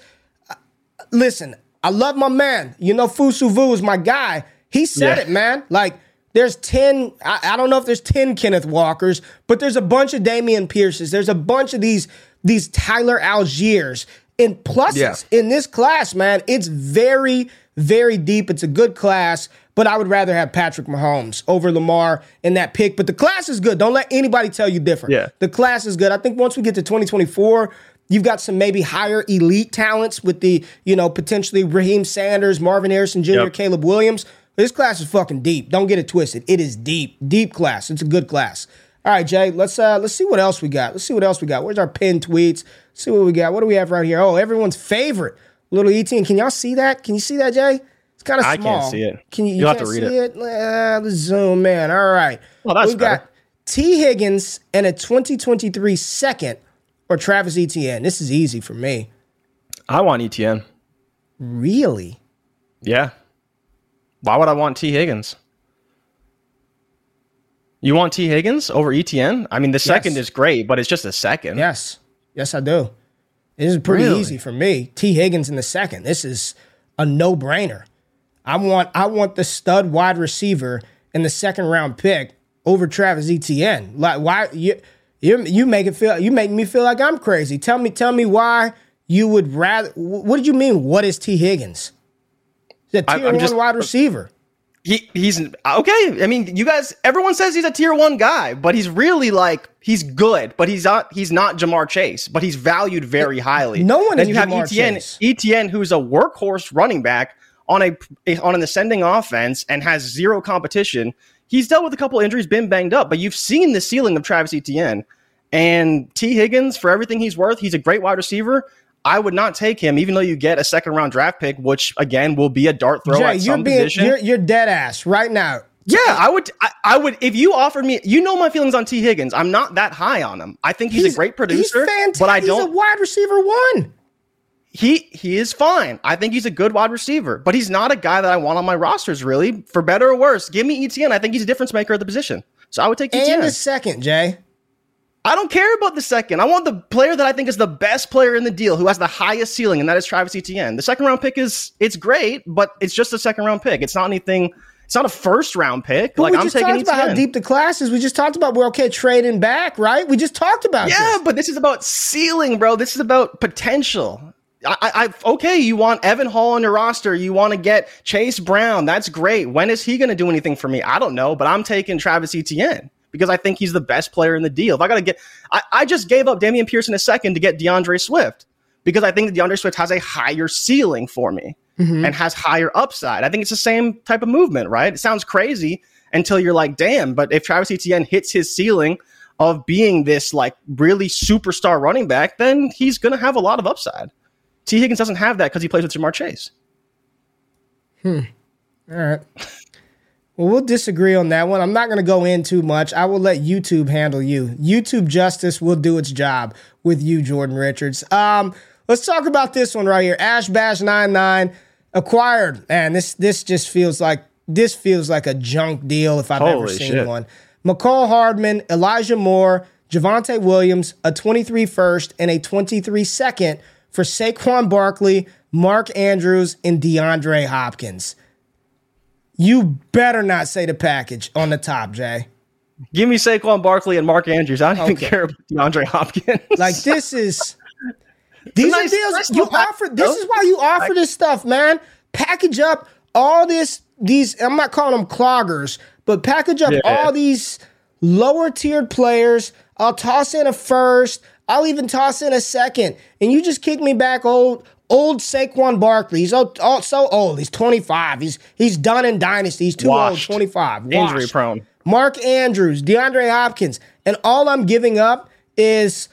Listen, I love my man. You know, Fusu Vu is my guy. He said yeah. it, man. Like, there's 10, I, I, don't know if there's 10 Kenneth Walkers, but there's a bunch of Dameon Pierces. There's a bunch of these, these Tyler Allgeiers. and pluses yeah. in this class, man. It's very, very deep. It's a good class, but I would rather have Patrick Mahomes over Lamar in that pick. But the class is good. Don't let anybody tell you different. Yeah. The class is good. I think once we get to 2024, You've got some maybe higher elite talents with the, you know, potentially Raheim Sanders, Marvin Harrison Jr., yep. Caleb Williams. This class is fucking deep. Don't get it twisted. It is deep, deep class. It's a good class. All right, Jay. Let's uh let's see what else we got. Let's see what else we got. Where's our pinned tweets? Let's see what we got. What do we have right here? Oh, everyone's favorite little ETN. Can y'all see that? Can you see that, Jay? It's kind of small. I can't see it. Can you? you have to read it. it? Uh, the zoom in. All right. Well, that's We've better. got T. Higgins and a 2023 second or Travis Etienne. This is easy for me. I want Etienne. Really? Yeah. Why would I want T. Higgins? You want T. Higgins over Etienne? I mean, the second yes. is great, but it's just a second. Yes. Yes, I do. This is pretty really? easy for me. T. Higgins in the second. This is a no-brainer. I want I want the stud wide receiver in the second round pick over Travis Etienne. Like why you you you make it feel you make me feel like I'm crazy. Tell me tell me why you would rather what did you mean what is T Higgins? He's a tier I'm one just, wide uh, receiver. He he's okay. I mean, you guys, everyone says he's a tier one guy, but he's really like he's good, but he's not he's not Ja'Marr Chase, but he's valued very highly. No one. Then you have ETN Chase. Etienne, who's a workhorse running back on a on an ascending offense and has zero competition. He's dealt with a couple injuries, been banged up, but you've seen the ceiling of Travis Etienne and T. Higgins for everything he's worth. He's a great wide receiver. I would not take him, even though you get a second round draft pick, which again will be a dart throw Jay, at some being, position. You're, you're dead ass right now. Yeah, I would. I, I, would if you offered me. You know my feelings on T. Higgins. I'm not that high on him. I think he's, he's a great producer, but I don't. He's a wide receiver one. He he is fine. I think he's a good wide receiver, but he's not a guy that I want on my rosters. Really, for better or worse, give me ETN. I think he's a difference maker at the position. So I would take Etienne. And the second, Jay. I don't care about the second. I want the player that I think is the best player in the deal, who has the highest ceiling, and that is Travis Etienne. The second round pick is it's great, but it's just a second round pick. It's not anything. It's not a first round pick. But like we I'm just taking talked Etienne. about how deep the class is. We just talked about we're okay trading back, right? We just talked about yeah, this. but this is about ceiling, bro. This is about potential. I, I, okay, you want Evan Hull on your roster. You want to get Chase Brown. That's great. When is he going to do anything for me? I don't know, but I'm taking Travis Etienne because I think he's the best player in the deal. If I got to get, I, I just gave up Dameon Pierce in a second to get D'Andre Swift because I think that D'Andre Swift has a higher ceiling for me mm-hmm. and has higher upside. I think it's the same type of movement, right? It sounds crazy until you're like, damn, but if Travis Etienne hits his ceiling of being this like really superstar running back, then he's going to have a lot of upside. Tee Higgins doesn't have that because he plays with Ja'Marr Chase. Hmm. All right. Well, we'll disagree on that one. I'm not going to go in too much. I will let YouTube handle you. YouTube justice will do its job with you, Jordan Richards. Um, let's talk about this one right here. Ash Bash 99 acquired. And this this just feels like this feels like a junk deal if I've Holy ever seen shit. one. Mecole Hardman, Elijah Moore, Javonte Williams, a 23 first and a 23 second for Saquon Barkley, Mark Andrews, and DeAndre Hopkins. You better not say the package on the top, Jay. Give me Saquon Barkley and Mark Andrews. I don't okay. even care about DeAndre Hopkins. Like this is these nice, are deals you offer. This is why you offer this stuff, man. Package up all this. These I'm not calling them cloggers, but package up yeah. all these lower tiered players. I'll toss in a first. I'll even toss in a second, and you just kick me back old old Saquon Barkley. He's so, oh, so old. He's 25. He's he's done in dynasty. He's too Washed. old. 25. Washed. Injury prone. Mark Andrews, DeAndre Hopkins, and all I'm giving up is.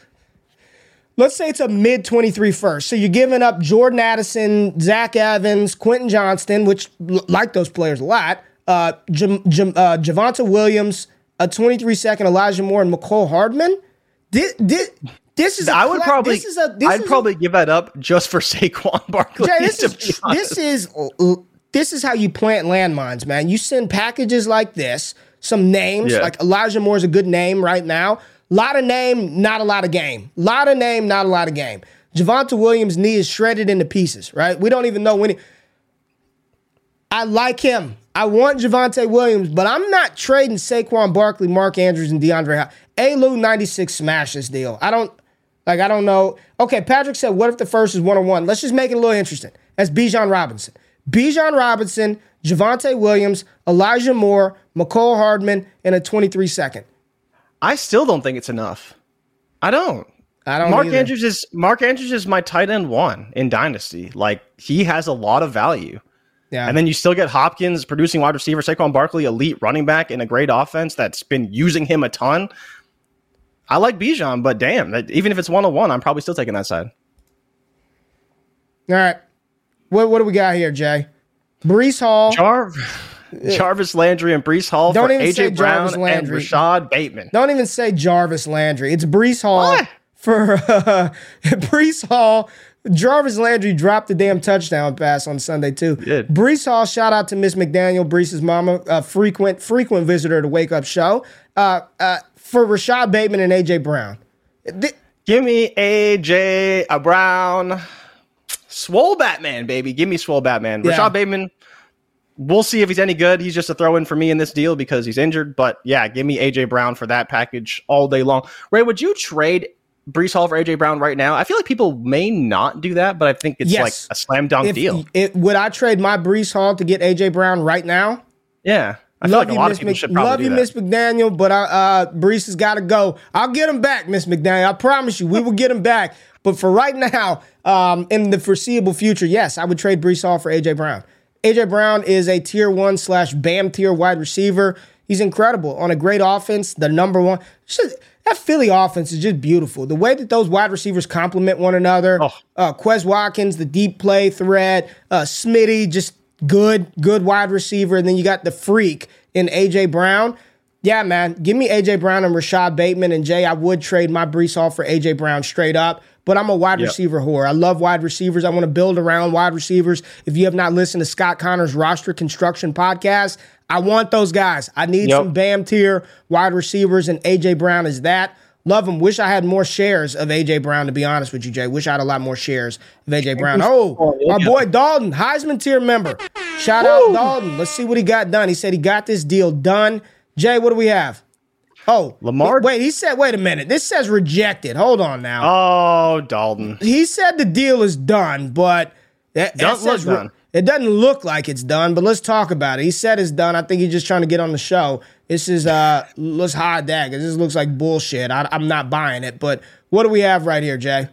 Let's say it's a mid 23 first. So you're giving up Jordan Addison, Zach Evans, Quentin Johnston, which like those players a lot. Uh, J- J- uh, Javonte Williams, a 23 second Elijah Moore, and Mecole Hardman. Did, did, this is I would probably a, I'd probably a, give that up just for Saquon Barkley. Jay, this is this is this is how you plant landmines, man. You send packages like this, some names, yeah. like Elijah Moore is a good name right now. A lot of name, not a lot of game. A lot of name, not a lot of game. Javonte Williams' knee is shredded into pieces, right? We don't even know when he. I like him. I want Javonte Williams, but I'm not trading Saquon Barkley, Mark Andrews, and DeAndre Hopkins. A 96 smash this deal. I don't like I don't know. Okay, Patrick said, what if the first is one on one? Let's just make it a little interesting. That's Bijan Robinson. Bijan Robinson, Javonte Williams, Elijah Moore, Mecole Hardman, and a 23 second. I still don't think it's enough. I don't. I don't. Mark either. Andrews is Mark Andrews is my tight end one in Dynasty. Like he has a lot of value. Yeah. And then you still get Hopkins producing wide receiver, Saquon Barkley, elite running back in a great offense that's been using him a ton. I like Bijan, but damn, even if it's one on one, I'm probably still taking that side. All right. What what do we got here, Jay? Breece Hall. Jar- Jarvis Landry and Breece Hall Don't even AJ say Brown Jarvis Landry. and Rashod Bateman. Don't even say Jarvis Landry. It's Breece Hall what? for uh, Breece Hall. Jarvis Landry dropped the damn touchdown pass on Sunday too. Good. Breece Hall, shout out to Miss McDaniel, Breece's mama, a frequent frequent visitor to Wake Up Show. Uh, uh, for Rashod Bateman and AJ Brown. Th- Give me AJ a Brown. Swole Batman, baby. Give me Swole Batman. Yeah. Rashod Bateman, we'll see if he's any good. He's just a throw in for me in this deal because he's injured. But yeah, give me AJ Brown for that package all day long. Ray, would you trade Breece Hall for AJ Brown right now? I feel like people may not do that, but I think it's yes. like a slam dunk if, deal. It, would I trade my Breece Hall to get AJ Brown right now? Yeah. I love like you, Miss Mc- love you, Miss McDaniel, but uh, uh, Breece has got to go. I'll get him back, Miss McDaniel. I promise you, we will get him back. But for right now, um, in the foreseeable future, yes, I would trade Breece Hall for AJ Brown. AJ Brown is a tier one slash BAM tier wide receiver. He's incredible on a great offense. The number one. Just, that Philly offense is just beautiful. The way that those wide receivers complement one another. Oh. Uh, Quez Watkins, the deep play threat. Uh, Smitty, just good, good wide receiver. And then you got the freak in AJ Brown. Yeah, man. Give me AJ Brown and Rashod Bateman and Jay. I would trade my Breece Hall for AJ Brown straight up, but I'm a wide yep. receiver whore. I love wide receivers. I want to build around wide receivers. If you have not listened to Scott Connor's roster construction podcast, I want those guys. I need yep. some BAM tier wide receivers, and AJ Brown is that. Love him. Wish I had more shares of AJ Brown, to be honest with you, Jay. Wish I had a lot more shares of AJ Brown. Oh, my boy Dalton, Heisman tier member. Shout out Dalton. Let's see what he got done. He said he got this deal done. Jay, what do we have? Oh, Lamar. Wait, he said, wait a minute. This says rejected. Hold on now. Oh, Dalton. He said the deal is done, but that, that says done. It doesn't look like it's done, but let's talk about it. He said it's done. I think he's just trying to get on the show. This is uh let's hide that because this looks like bullshit. I, I'm not buying it. But what do we have right here, Jay?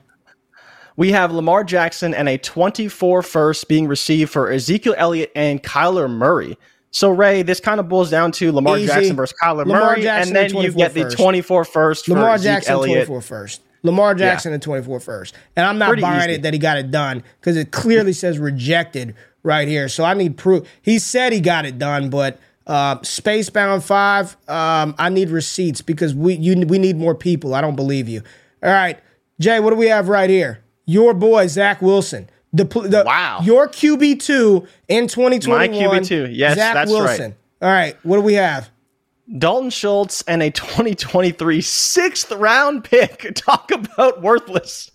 We have Lamar Jackson and a 24 first being received for Ezekiel Elliott and Kyler Murray. So Ray, this kind of boils down to Lamar Easy. Jackson versus Kyler Lamar Murray, Jackson and then you get the 24 first Lamar Jackson Elliott. 24 first. Lamar Jackson yeah. and 24 first. And I'm not Pretty buying easy. it that he got it done because it clearly says rejected right here. So I need proof. He said he got it done, but uh, Spacebound Five. Um, I need receipts because we you we need more people. I don't believe you. All right, Jay. What do we have right here? Your boy Zach Wilson. The, the wow. Your QB two in 2021. My QB two. Yes, Zach that's Wilson. right. All right. What do we have? Dalton Schultz and a 2023 sixth round pick. Talk about worthless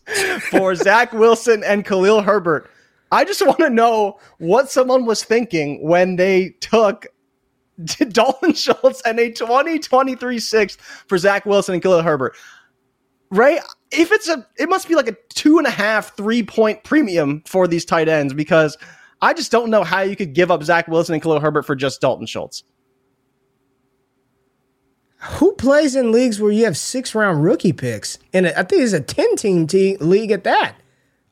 for Zach Wilson and Khalil Herbert. I just want to know what someone was thinking when they took Dalton Schultz and a 2023 sixth for Zach Wilson and Khalil Herbert. Right? if it's a, it must be like a two and a half, three point premium for these tight ends because I just don't know how you could give up Zach Wilson and Khalil Herbert for just Dalton Schultz. Who plays in leagues where you have six round rookie picks? And I think it's a 10 team te- league at that.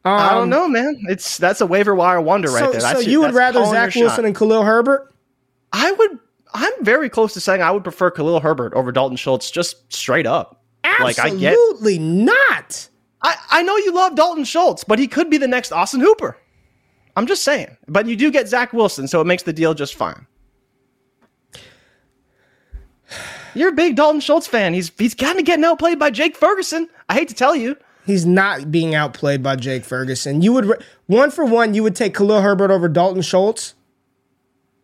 Um, I don't um, know, man. It's that's a waiver wire wonder right there. That's so you would rather Zach Wilson and Khalil Herbert? I would I'm very close to saying I would prefer Khalil Herbert over Dalton Schultz just straight up. Absolutely like, I not. I, I know you love Dalton Schultz, but he could be the next Austin Hooper. I'm just saying. But you do get Zach Wilson, so it makes the deal just fine. You're a big Dalton Schultz fan. He's he's kind of getting outplayed by Jake Ferguson. I hate to tell you. He's not being outplayed by Jake Ferguson. You would one for one, you would take Khalil Herbert over Dalton Schultz.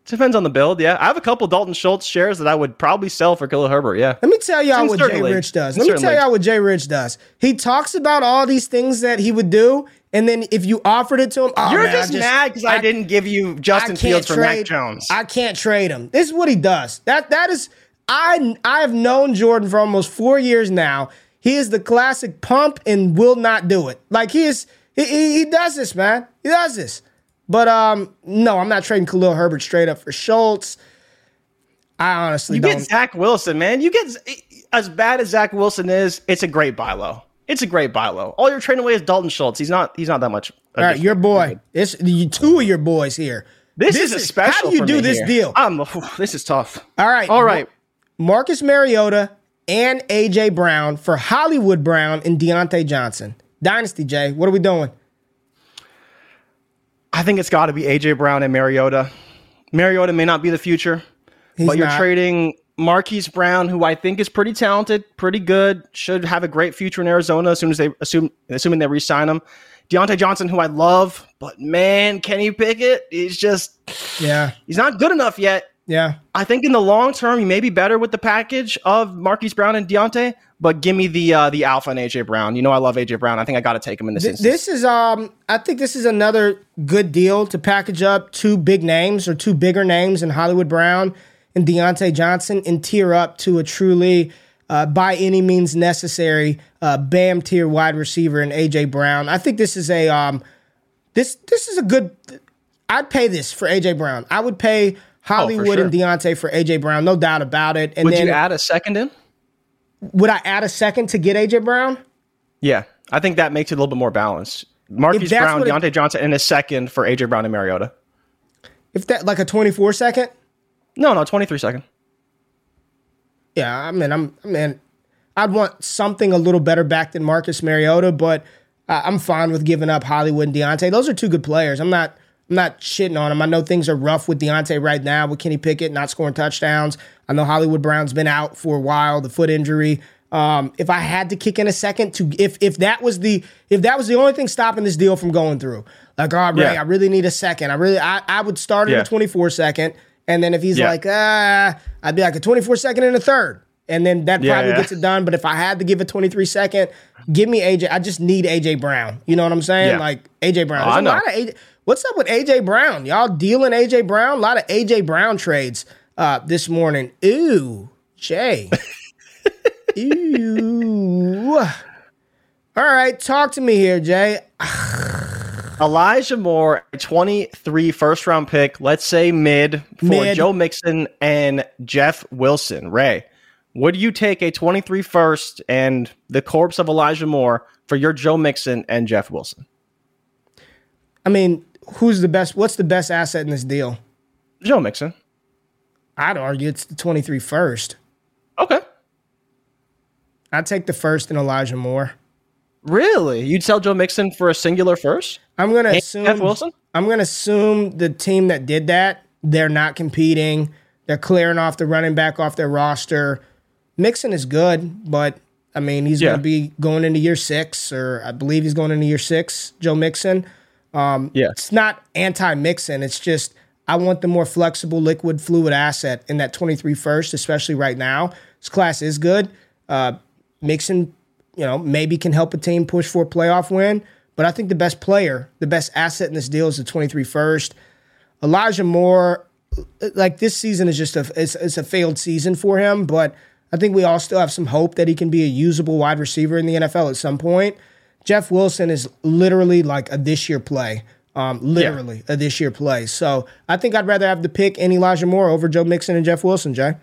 Depends on the build. Yeah, I have a couple Dalton Schultz shares that I would probably sell for Khalil Herbert. Yeah. Let me tell y'all what Jay Rich does. Let me tell y'all what Jay Rich does. He talks about all these things that he would do, and then if you offered it to him, oh, you're man, just, just, mad because I, I, didn't give you Justin Fields for trade, Mac Jones. I can't trade him. This is what he does. That that is. I I have known Jordan for almost four years now. He is the classic pump and will not do it. Like he is. He, he, he does this, man. He does this. But um, no, I'm not trading Khalil Herbert straight up for Schultz. I honestly you don't. get Zach Wilson, man. You get as bad as Zach Wilson is. It's a great buy low. It's a great buy low. All you're trading away is Dalton Schultz. He's not. He's not that much. All right, your boy. It's two of your boys here. This, this is a special. How do you do this here. deal? I'm, this is tough. All right. All right. Marcus Mariota and AJ Brown for Hollywood Brown and Diontae Johnson. Dynasty Jay, what are we doing? I think it's got to be AJ Brown and Mariota. Mariota may not be the future, He's but you're not. trading Marquise Brown, who I think is pretty talented, pretty good, should have a great future in Arizona as soon as they assume assuming they re-sign him. Diontae Johnson, who I love, but man, Kenny Pickett is just yeah, he's not good enough yet. Yeah. I think in the long term, you may be better with the package of Marquise Brown and Diontae, but give me the uh, the alpha and AJ Brown. You know I love AJ Brown. I think I got to take him in this Th- instance. This is um I think this is another good deal to package up two big names or two bigger names in Hollywood Brown and Diontae Johnson and tier up to a truly uh, by any means necessary uh, BAM tier wide receiver in AJ Brown. I think this is a um this this is a good I'd pay this for AJ Brown. I would pay Oh, Hollywood oh, sure. and Diontae for AJ Brown, no doubt about it. And would then, you add a second in? Would I add a second to get AJ Brown? Yeah, I think that makes it a little bit more balanced. Marquise Brown, Diontae it, Johnson, and a second for AJ Brown and Mariota. If that like a twenty-four second? No, no, twenty-three second. Yeah, I mean, I'm, I mean, I'd want something a little better back than Marcus Mariota, but I'm fine with giving up Hollywood and Diontae. Those are two good players. I'm not I'm not shitting on him. I know things are rough with Diontae right now with Kenny Pickett not scoring touchdowns. I know Hollywood Brown's been out for a while, the foot injury. Um, if I had to kick in a second to if if that was the if that was the only thing stopping this deal from going through, like oh Ray, yeah. I really need a second. I really I, I would start at yeah. a 24 second. And then if he's yeah. like, ah, I'd be like a 24 second and a third. And then that probably gets it done. But if I had to give a 23 second, give me AJ. I just need AJ Brown. You know what I'm saying? Like AJ Brown. Oh, I know. AJ, What's up with AJ Brown? Y'all dealing AJ Brown? A lot of AJ Brown trades uh, this morning. Ooh, Jay. Ooh. All right, talk to me here, Jay. Elijah Moore, 23 first round pick, let's say mid for mid. Joe Mixon and Jeff Wilson. Ray, would you take a 23 first and the corpse of Elijah Moore for your Joe Mixon and Jeff Wilson? I mean, who's the best? What's the best asset in this deal? Joe Mixon. I'd argue it's the 23 first. Okay. I'd take the first and Elijah Moore. Really? You'd sell Joe Mixon for a singular first? I'm gonna and assume Jeff Wilson? I'm gonna assume the team that did that, they're not competing. They're clearing off the running back off their roster. Mixon is good, but I mean he's yeah. gonna be going into year six, or I believe he's going into year six, Joe Mixon. Um, yeah. It's not anti Mixon. It's just I want the more flexible liquid fluid asset in that 23 first, especially right now. This class is good. Uh, Mixon, you know, maybe can help a team push for a playoff win. But I think the best player, the best asset in this deal is the 23 first. Elijah Moore, like this season is just a it's, it's a failed season for him, but I think we all still have some hope that he can be a usable wide receiver in the NFL at some point. Jeff Wilson is literally like a this year play. Um, literally yeah. a this year play. So I think I'd rather have the pick and Elijah Moore over Joe Mixon and Jeff Wilson, Jay.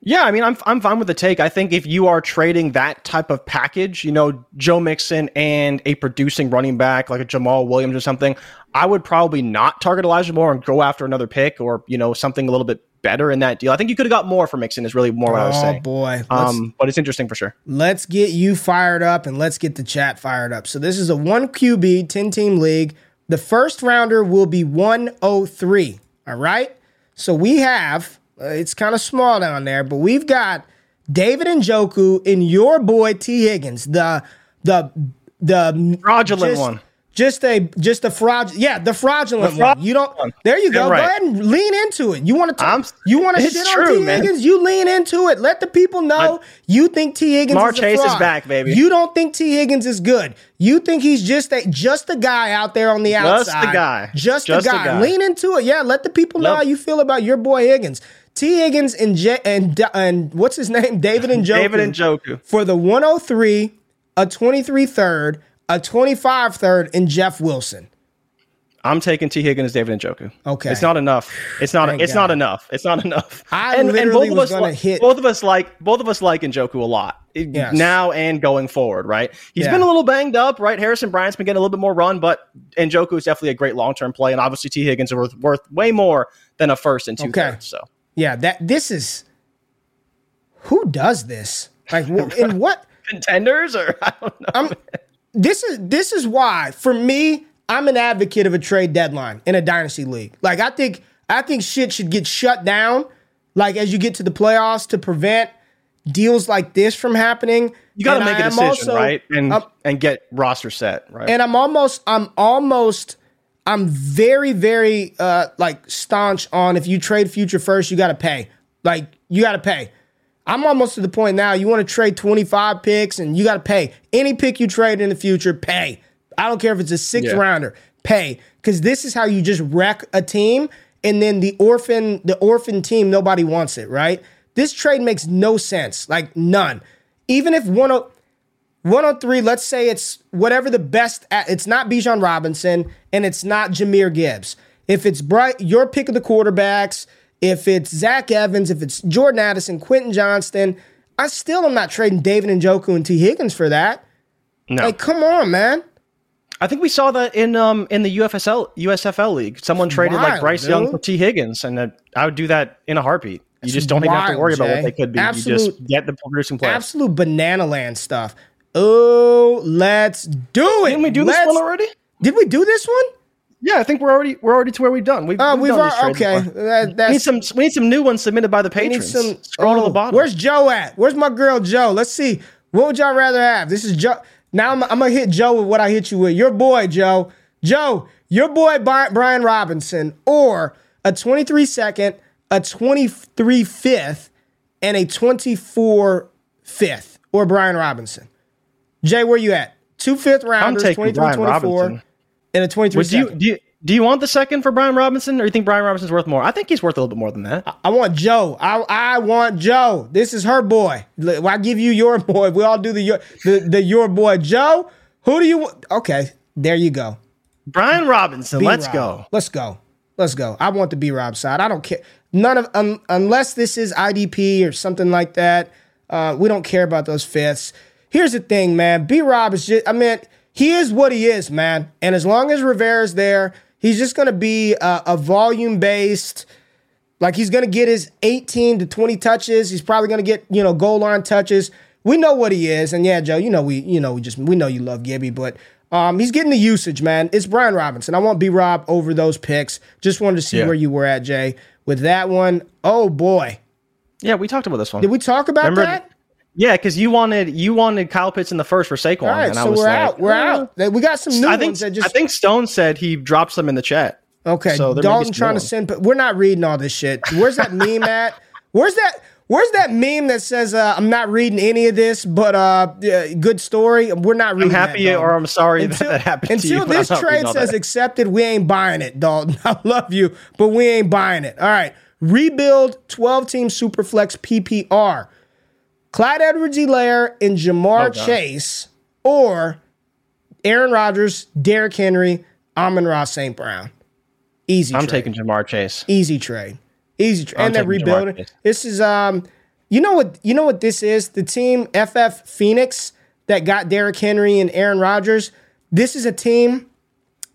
Yeah, I mean, I'm I'm fine with the take. I think if you are trading that type of package, you know, Joe Mixon and a producing running back like a Jamaal Williams or something, I would probably not target Elijah Moore and go after another pick or you know something a little bit better in that deal. I think you could have got more for Mixon. Is really more what oh, I was saying. Oh boy, um, but it's interesting for sure. Let's get you fired up and let's get the chat fired up. So this is a one QB ten team league. The first rounder will be one oh three. All right. So we have uh, it's kind of small down there, but we've got David Njoku and your boy T Higgins, the the the fraudulent just, one just a just a fraud. Yeah, the fraudulent the one. You don't. There you go. Right. Go ahead and lean into it. You want to? Talk, You want to shit true, on T man. Higgins? You lean into it. Let the people know I, you think T Higgins. Mar Chase is back, baby. You don't think T Higgins is good. You think he's just a just a guy out there on the outside. Just a guy. Just, just a, guy. guy. Lean into it. Yeah. Let the people know how you feel about your boy Higgins. T Higgins and J- and and what's his name? David Njoku. David Njoku for the 103, a 23 third a 25 third, and Jeff Wilson. I'm taking T. Higgins, David Njoku. Okay, it's not enough. It's not. Thank it's God. not enough. It's not enough. I and, literally and both was of us like, hit. Both of us like both of us like Njoku a lot eh, yes. now and going forward. Right? He's yeah. been a little banged up. Right? Harrison Bryant's been getting a little bit more run, but Njoku is definitely a great long term play, and obviously T. Higgins is worth, worth way more than a first and two okay. thirds. So yeah, that this is who does this? Like in what contenders or I don't know. I'm, this is this is why for me I'm an advocate of a trade deadline in a dynasty league. Like I think I think shit should get shut down like as you get to the playoffs to prevent deals like this from happening. You got to make a decision, also, right? And um, and get roster set, right? And I'm almost I'm almost I'm very very uh like staunch on if you trade future first, you got to pay. Like you got to pay. I'm almost to the point now. You want to trade 25 picks and you got to pay. Any pick you trade in the future, pay. I don't care if it's a six yeah. rounder, pay. Because this is how you just wreck a team. And then the orphan, the orphan team, nobody wants it, right? This trade makes no sense, like none. Even if one of 103, let's say it's whatever the best, at, it's not Bijan Robinson and it's not Jahmyr Gibbs. If it's bright, your pick of the quarterbacks, if it's Zach Evans, if it's Jordan Addison, Quentin Johnston, I still am not trading David and Njoku and T. Higgins for that. No. Like, come on, man. I think we saw that in um in the UFSL USFL league. Someone traded wild, like Bryce dude. Young for T. Higgins, and uh, I would do that in a heartbeat. You just don't wild, even have to worry Jay. about what they could be. Absolute, you just get the producing players. Absolute banana land stuff. Oh, let's do it. Didn't we do let's, this one already? Did we do this one? Yeah, I think we're already we're already to where we've done. We've, uh, we've, we've done okay. That, we need some we need some new ones submitted by the patrons. Some, Scroll oh, to the bottom. Where's Joe at? Where's my girl Joe? Let's see. What would y'all rather have? This is Joe. Now I'm, I'm gonna hit Joe with what I hit you with. Your boy Joe. Joe, your boy Brian Robinson, or a 23 second, a 23 fifth, and a 24 fifth, or Brian Robinson. Jay, where you at? Two fifth rounders, 23 Brian 24. Robinson in a 23 do you, do you, do you want the second for Brian Robinson, or you think Brian Robinson's worth more? I think he's worth a little bit more than that. I, I want Joe. I I want Joe. This is her boy. I give you your boy. We all do the your the, the your boy Joe. Who do you want? Okay, there you go. Brian Robinson. B. let's go. Let's go. Let's go. I want the B Rob side. I don't care. None of um, unless this is IDP or something like that. Uh, we don't care about those fifths. Here's the thing, man. B Rob is just. I mean he is what he is, man. And as long as Rivera's there, he's just going to be a, a volume based. Like he's going to get his 18 to 20 touches. He's probably going to get you know goal line touches. We know what he is, and yeah, Joe, you know we you know we just we know you love Gibby, but um, he's getting the usage, man. It's Brian Robinson. I want B Rob over those picks. Just wanted to see yeah. where you were at, Jay, with that one. Oh boy. Yeah, we talked about this one. Did we talk about Remember, that? Yeah, because you wanted you wanted Kyle Pitts in the first for Saquon, All right, and so I was we're like, out. We're oh. out. We got some new I think, ones that just. I think Stone said he drops them in the chat. Okay, so Dalton trying to send. but We're not reading all this shit. Where's that meme at? Where's that? Where's that meme that says uh, I'm not reading any of this, but uh, good story? We're not reading. I'm happy that, or I'm sorry until, that, that happened until this trade says that. accepted. We ain't buying it, Dalton. I love you, but we ain't buying it. All right, rebuild 12 team superflex PPR. Clyde Edwards-Helaire and Ja'Marr oh, Chase or Aaron Rodgers, Derrick Henry, Amon-Ra St. Brown. Easy I'm trade. taking Ja'Marr Chase. Easy trade. Easy trade. And they're rebuilding. This is um you know what you know what this is? The team FF Phoenix that got Derrick Henry and Aaron Rodgers. This is a team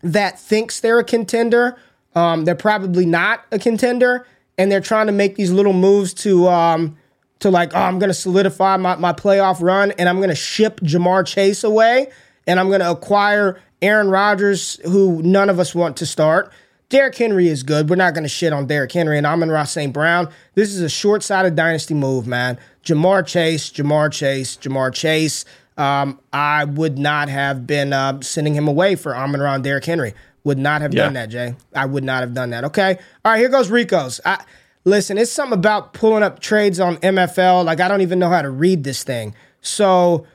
that thinks they're a contender. Um, they're probably not a contender, and they're trying to make these little moves to um, to like, oh, I'm going to solidify my, my playoff run and I'm going to ship Ja'Marr Chase away and I'm going to acquire Aaron Rodgers, who none of us want to start. Derrick Henry is good. We're not going to shit on Derrick Henry and Amon-Ra St. Brown. This is a short sighted dynasty move, man. Ja'Marr Chase, Ja'Marr Chase, Ja'Marr Chase. um, I would not have been uh, sending him away for Amon Ra Derrick Henry. Would not have yeah. done that, Jay. I would not have done that. Okay. All right, here goes Rico's. I, listen, it's something about pulling up trades on MFL. Like, I don't even know how to read this thing. So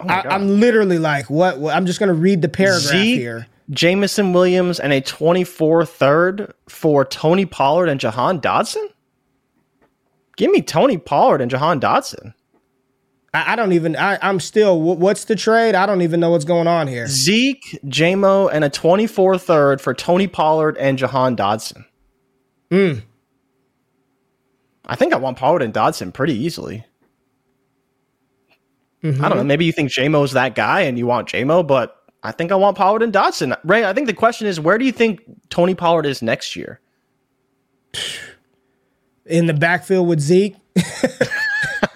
oh I, am literally like, what, what? I'm just going to read the paragraph Zeke, here. Jameson Williams and a 24 third for Tony Pollard and Jahan Dotson. Give me Tony Pollard and Jahan Dotson. I, I don't even. I, am still. What's the trade? I don't even know what's going on here. Zeke, JMO, and a 24 third for Tony Pollard and Jahan Dotson. Hmm. I think I want Pollard and Dotson pretty easily. Mm-hmm. I don't know. Maybe you think JMO's that guy and you want JMO, but I think I want Pollard and Dotson. Ray, I think the question is where do you think Tony Pollard is next year? In the backfield with Zeke.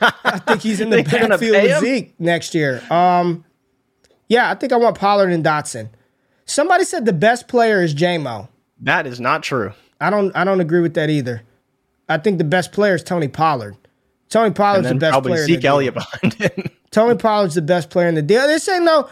I think he's in the backfield with Zeke next year. Um, yeah, I think I want Pollard and Dotson. Somebody said the best player is JMO. That is not true. I don't. I don't agree with that either. I think the best player is Tony Pollard. Tony Pollard's the best player. Zeke Elliott behind him. Tony Pollard's the best player in the deal. They're saying no.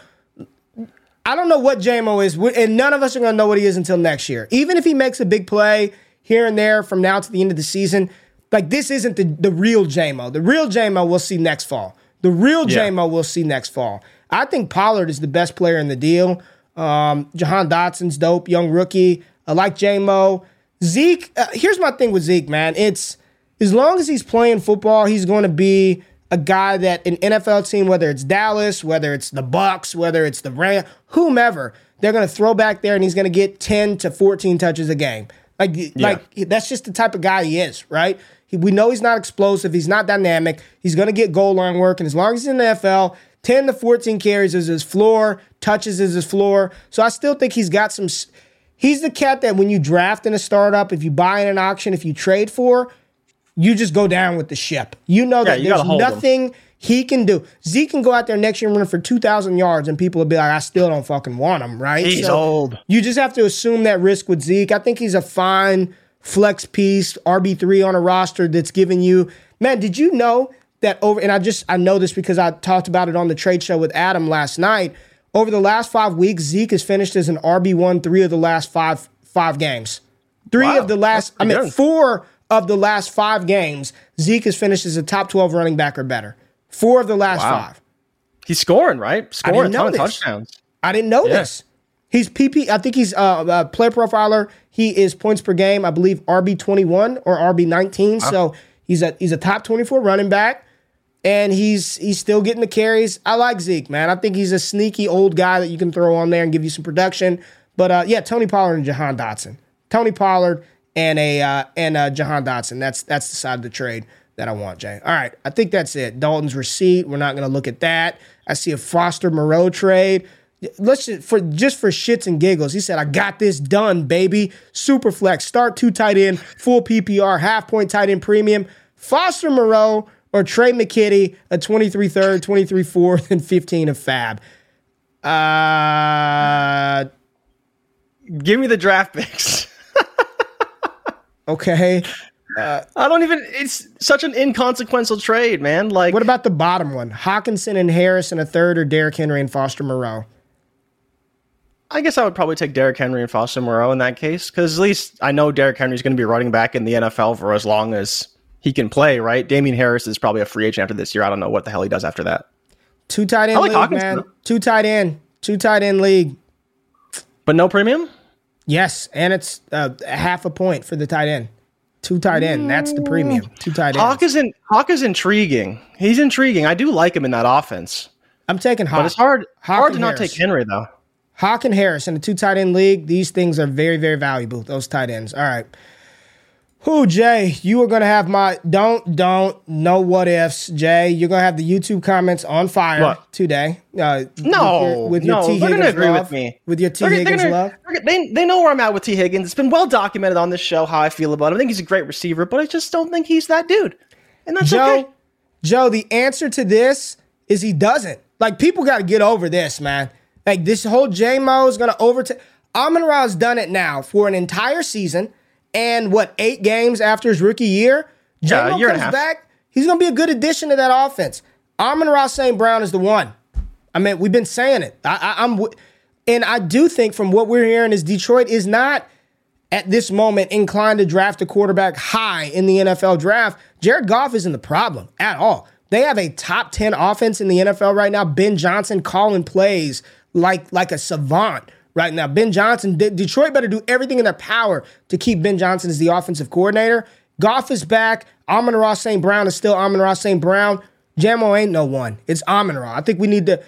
I don't know what JMO is, and none of us are going to know what he is until next year. Even if he makes a big play here and there from now to the end of the season, like this isn't the, the real JMO. The real JMO we'll see next fall. The real yeah. JMO we'll see next fall. I think Pollard is the best player in the deal. Um, Jahan Dotson's dope, young rookie. I like JMO. Zeke, uh, here's my thing with Zeke, man. It's as long as he's playing football, he's going to be a guy that an NFL team, whether it's Dallas, whether it's the Bucks, whether it's the Rams, whomever, they're going to throw back there and he's going to get 10 to 14 touches a game. Like, yeah. like that's just the type of guy he is, right? He, we know he's not explosive. He's not dynamic. He's going to get goal line work. And as long as he's in the NFL, 10 to 14 carries is his floor, touches is his floor. So I still think he's got some. He's the cat that when you draft in a startup, if you buy in an auction, if you trade for, you just go down with the ship. You know that yeah, there's nothing him. he can do. Zeke can go out there next year and run for 2,000 yards, and people will be like, I still don't fucking want him, right? He's so old. You just have to assume that risk with Zeke. I think he's a fine flex piece, RB3 on a roster that's giving you. Man, did you know that over, and I just, I know this because I talked about it on the trade show with Adam last night. Over the last five weeks, Zeke has finished as an RB1 three of the last five five games. Three wow, of the last, I mean, four of the last five games, Zeke has finished as a top 12 running back or better. Four of the last wow. five. He's scoring, right? Scoring a ton of touchdowns. I didn't know yeah. this. He's PP. I think he's uh, a player profiler. He is points per game. I believe RB twenty one or RB nineteen. Wow. So he's a he's a top twenty four running back, and he's he's still getting the carries. I like Zeke, man. I think he's a sneaky old guy that you can throw on there and give you some production. But uh, yeah, Tony Pollard and Jahan Dotson. Tony Pollard and a uh, and uh, Jahan Dotson. That's that's the side of the trade that I want, Jay. All right, I think that's it. Dalton's receipt. We're not going to look at that. I see a Foster Moreau trade. Let's just, for just for shits and giggles. He said, "I got this done, baby. Super flex, start two tight end, full PPR, half point tight end premium. Foster Moreau or Trey McKitty, a 23 third, 23 fourth, and 15 of FAAB. Uh, give me the draft picks." Okay. Uh, I don't even. It's such an inconsequential trade, man. Like, what about the bottom one? Hockenson and Harris and a third, or Derrick Henry and Foster Moreau? I guess I would probably take Derrick Henry and Foster Moreau in that case, because at least I know Derrick Henry's going to be running back in the NFL for as long as he can play. Right? Damien Harris is probably a free agent after this year. I don't know what the hell he does after that. Two tight end like league, Hockenson, man. Though. Two tight end, two tight end league. But no premium. Yes, and it's uh, half a point for the tight end. Two tight end. That's the premium. Two tight end. Hawk is in, Hawk is intriguing. He's intriguing. I do like him in that offense. I'm taking Hawk. But it's hard Hawk hard to Harris. not take Henry though. Hawk and Harris in the two tight end league. These things are very very valuable. Those tight ends. All right. Who, Jay? You are gonna have my don't don't no what ifs, Jay. You're gonna have the YouTube comments on fire what? today. Uh, no, with your, with your no, T. They're Higgins gonna agree love, with me. With your T. They're, Higgins they're gonna, love. They they know where I'm at with T. Higgins. It's been well documented on this show how I feel about him. I think he's a great receiver, but I just don't think he's that dude. And that's Joe. Okay. Joe, the answer to this is he doesn't. Like people got to get over this, man. Like this whole J Mo is gonna overtake. Amon Ra's done it now for an entire season and what eight games after his rookie year, yeah, year comes back. He's going to be a good addition to that offense. Amon-Ra St. Brown is the one. I mean, we've been saying it. I, I, I'm, and I do think from what we're hearing is Detroit is not at this moment inclined to draft a quarterback high in the NFL draft. Jared Goff isn't the problem at all. They have a top 10 offense in the NFL right now. Ben Johnson calling plays like, like a savant right now. Ben Johnson, Detroit better do everything in their power to keep Ben Johnson as the offensive coordinator. Goff is back. Amon-Ra St. Brown is still Amon-Ra St. Brown. Jamo ain't no one. It's Amon-Ra. I think we need to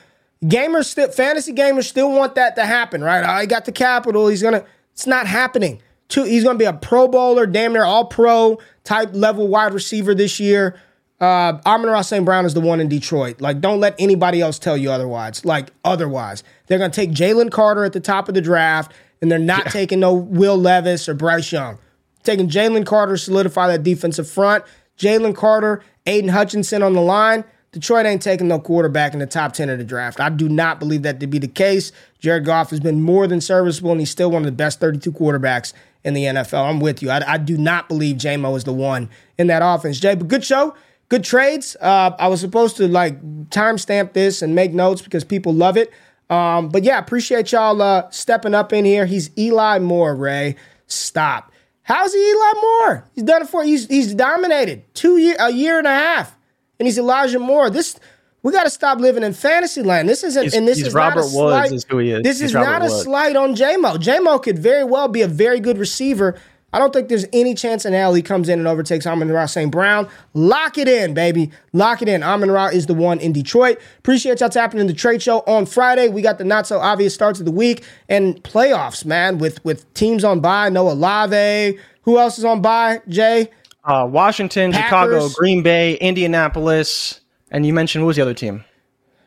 gamers still fantasy gamers still want that to happen, right? I got the capital. He's gonna it's not happening. He's gonna be a pro bowler, damn near all pro type level wide receiver this year. Uh Amon-Ra St. Brown is the one in Detroit. Like, don't let anybody else tell you otherwise. Like, otherwise. They're gonna take Jalen Carter at the top of the draft, and they're not yeah. taking no Will Levis or Bryce Young. Taking Jalen Carter solidify that defensive front. Jalen Carter, Aidan Hutchinson on the line. Detroit ain't taking no quarterback in the top 10 of the draft. I do not believe that to be the case. Jared Goff has been more than serviceable, and he's still one of the best 32 quarterbacks in the NFL. I'm with you. I, I do not believe JMO is the one in that offense. Jay, but good show. Good trades. Uh, I was supposed to like timestamp this and make notes because people love it. Um, but yeah, appreciate y'all uh, stepping up in here. He's Eli Moore, Ray. Stop. How's he Eli Moore? He's done it for he's he's dominated two year a year and a half, and he's Elijah Moore. This we got to stop living in fantasy land. This isn't, he's, and this is Robert not a slight, Woods is who he is. This he's is Robert not a slight on JMO. JMO could very well be a very good receiver. I don't think there's any chance hell he comes in and overtakes Amon-Ra St. Brown. Lock it in, baby. Lock it in. Amon-Ra is the one in Detroit. Appreciate y'all tapping in the trade show on Friday. We got the not so obvious starts of the week and playoffs, man, with with teams on bye. No Olave. Who else is on bye, Jay? Uh, Washington, Packers. Chicago, Green Bay, Indianapolis, and you mentioned who was the other team?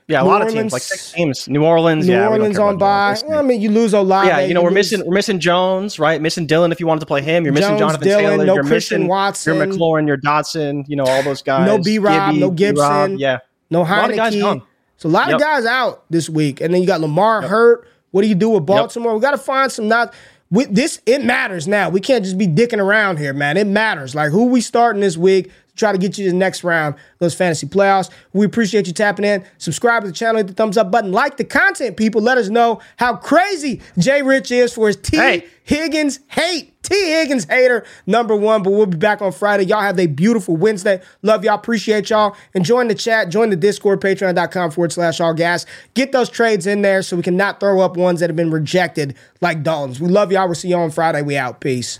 Yeah, a New lot of teams, like six teams. New Orleans, New yeah, Orleans on about bye. New Orleans. Well, I mean, you lose a lot. yeah, you know, we're missing we're missing Jones, right? Missing Dillon if you wanted to play him. You're missing Jones, Jonathan Dillon, Taylor. no you're Christian missing Watson. Your McLaurin, your Dotson. You know all those guys. No B-Rob, no Gibson. B-Rob, yeah, No a lot of guys Heinicke. So a lot of guys out this week, and then you got Lamar hurt. What do you do with Baltimore? We got to find some not. With this, it matters now. We can't just be dicking around here, man. It matters. Like who we starting this week try to get you to the next round, those fantasy playoffs. We appreciate you tapping in. Subscribe to the channel, hit the thumbs up button, like the content, people. Let us know how crazy Jay Rich is for his T Hey. Higgins hate. Tee Higgins hater number one. But we'll be back on Friday. Y'all have a beautiful Wednesday. Love y'all. Appreciate y'all. And join the chat. Join the Discord, patreon.com forward slash all gas. Get those trades in there so we can not throw up ones that have been rejected like Dalton's. We love y'all. We'll see y'all on Friday. We out. Peace.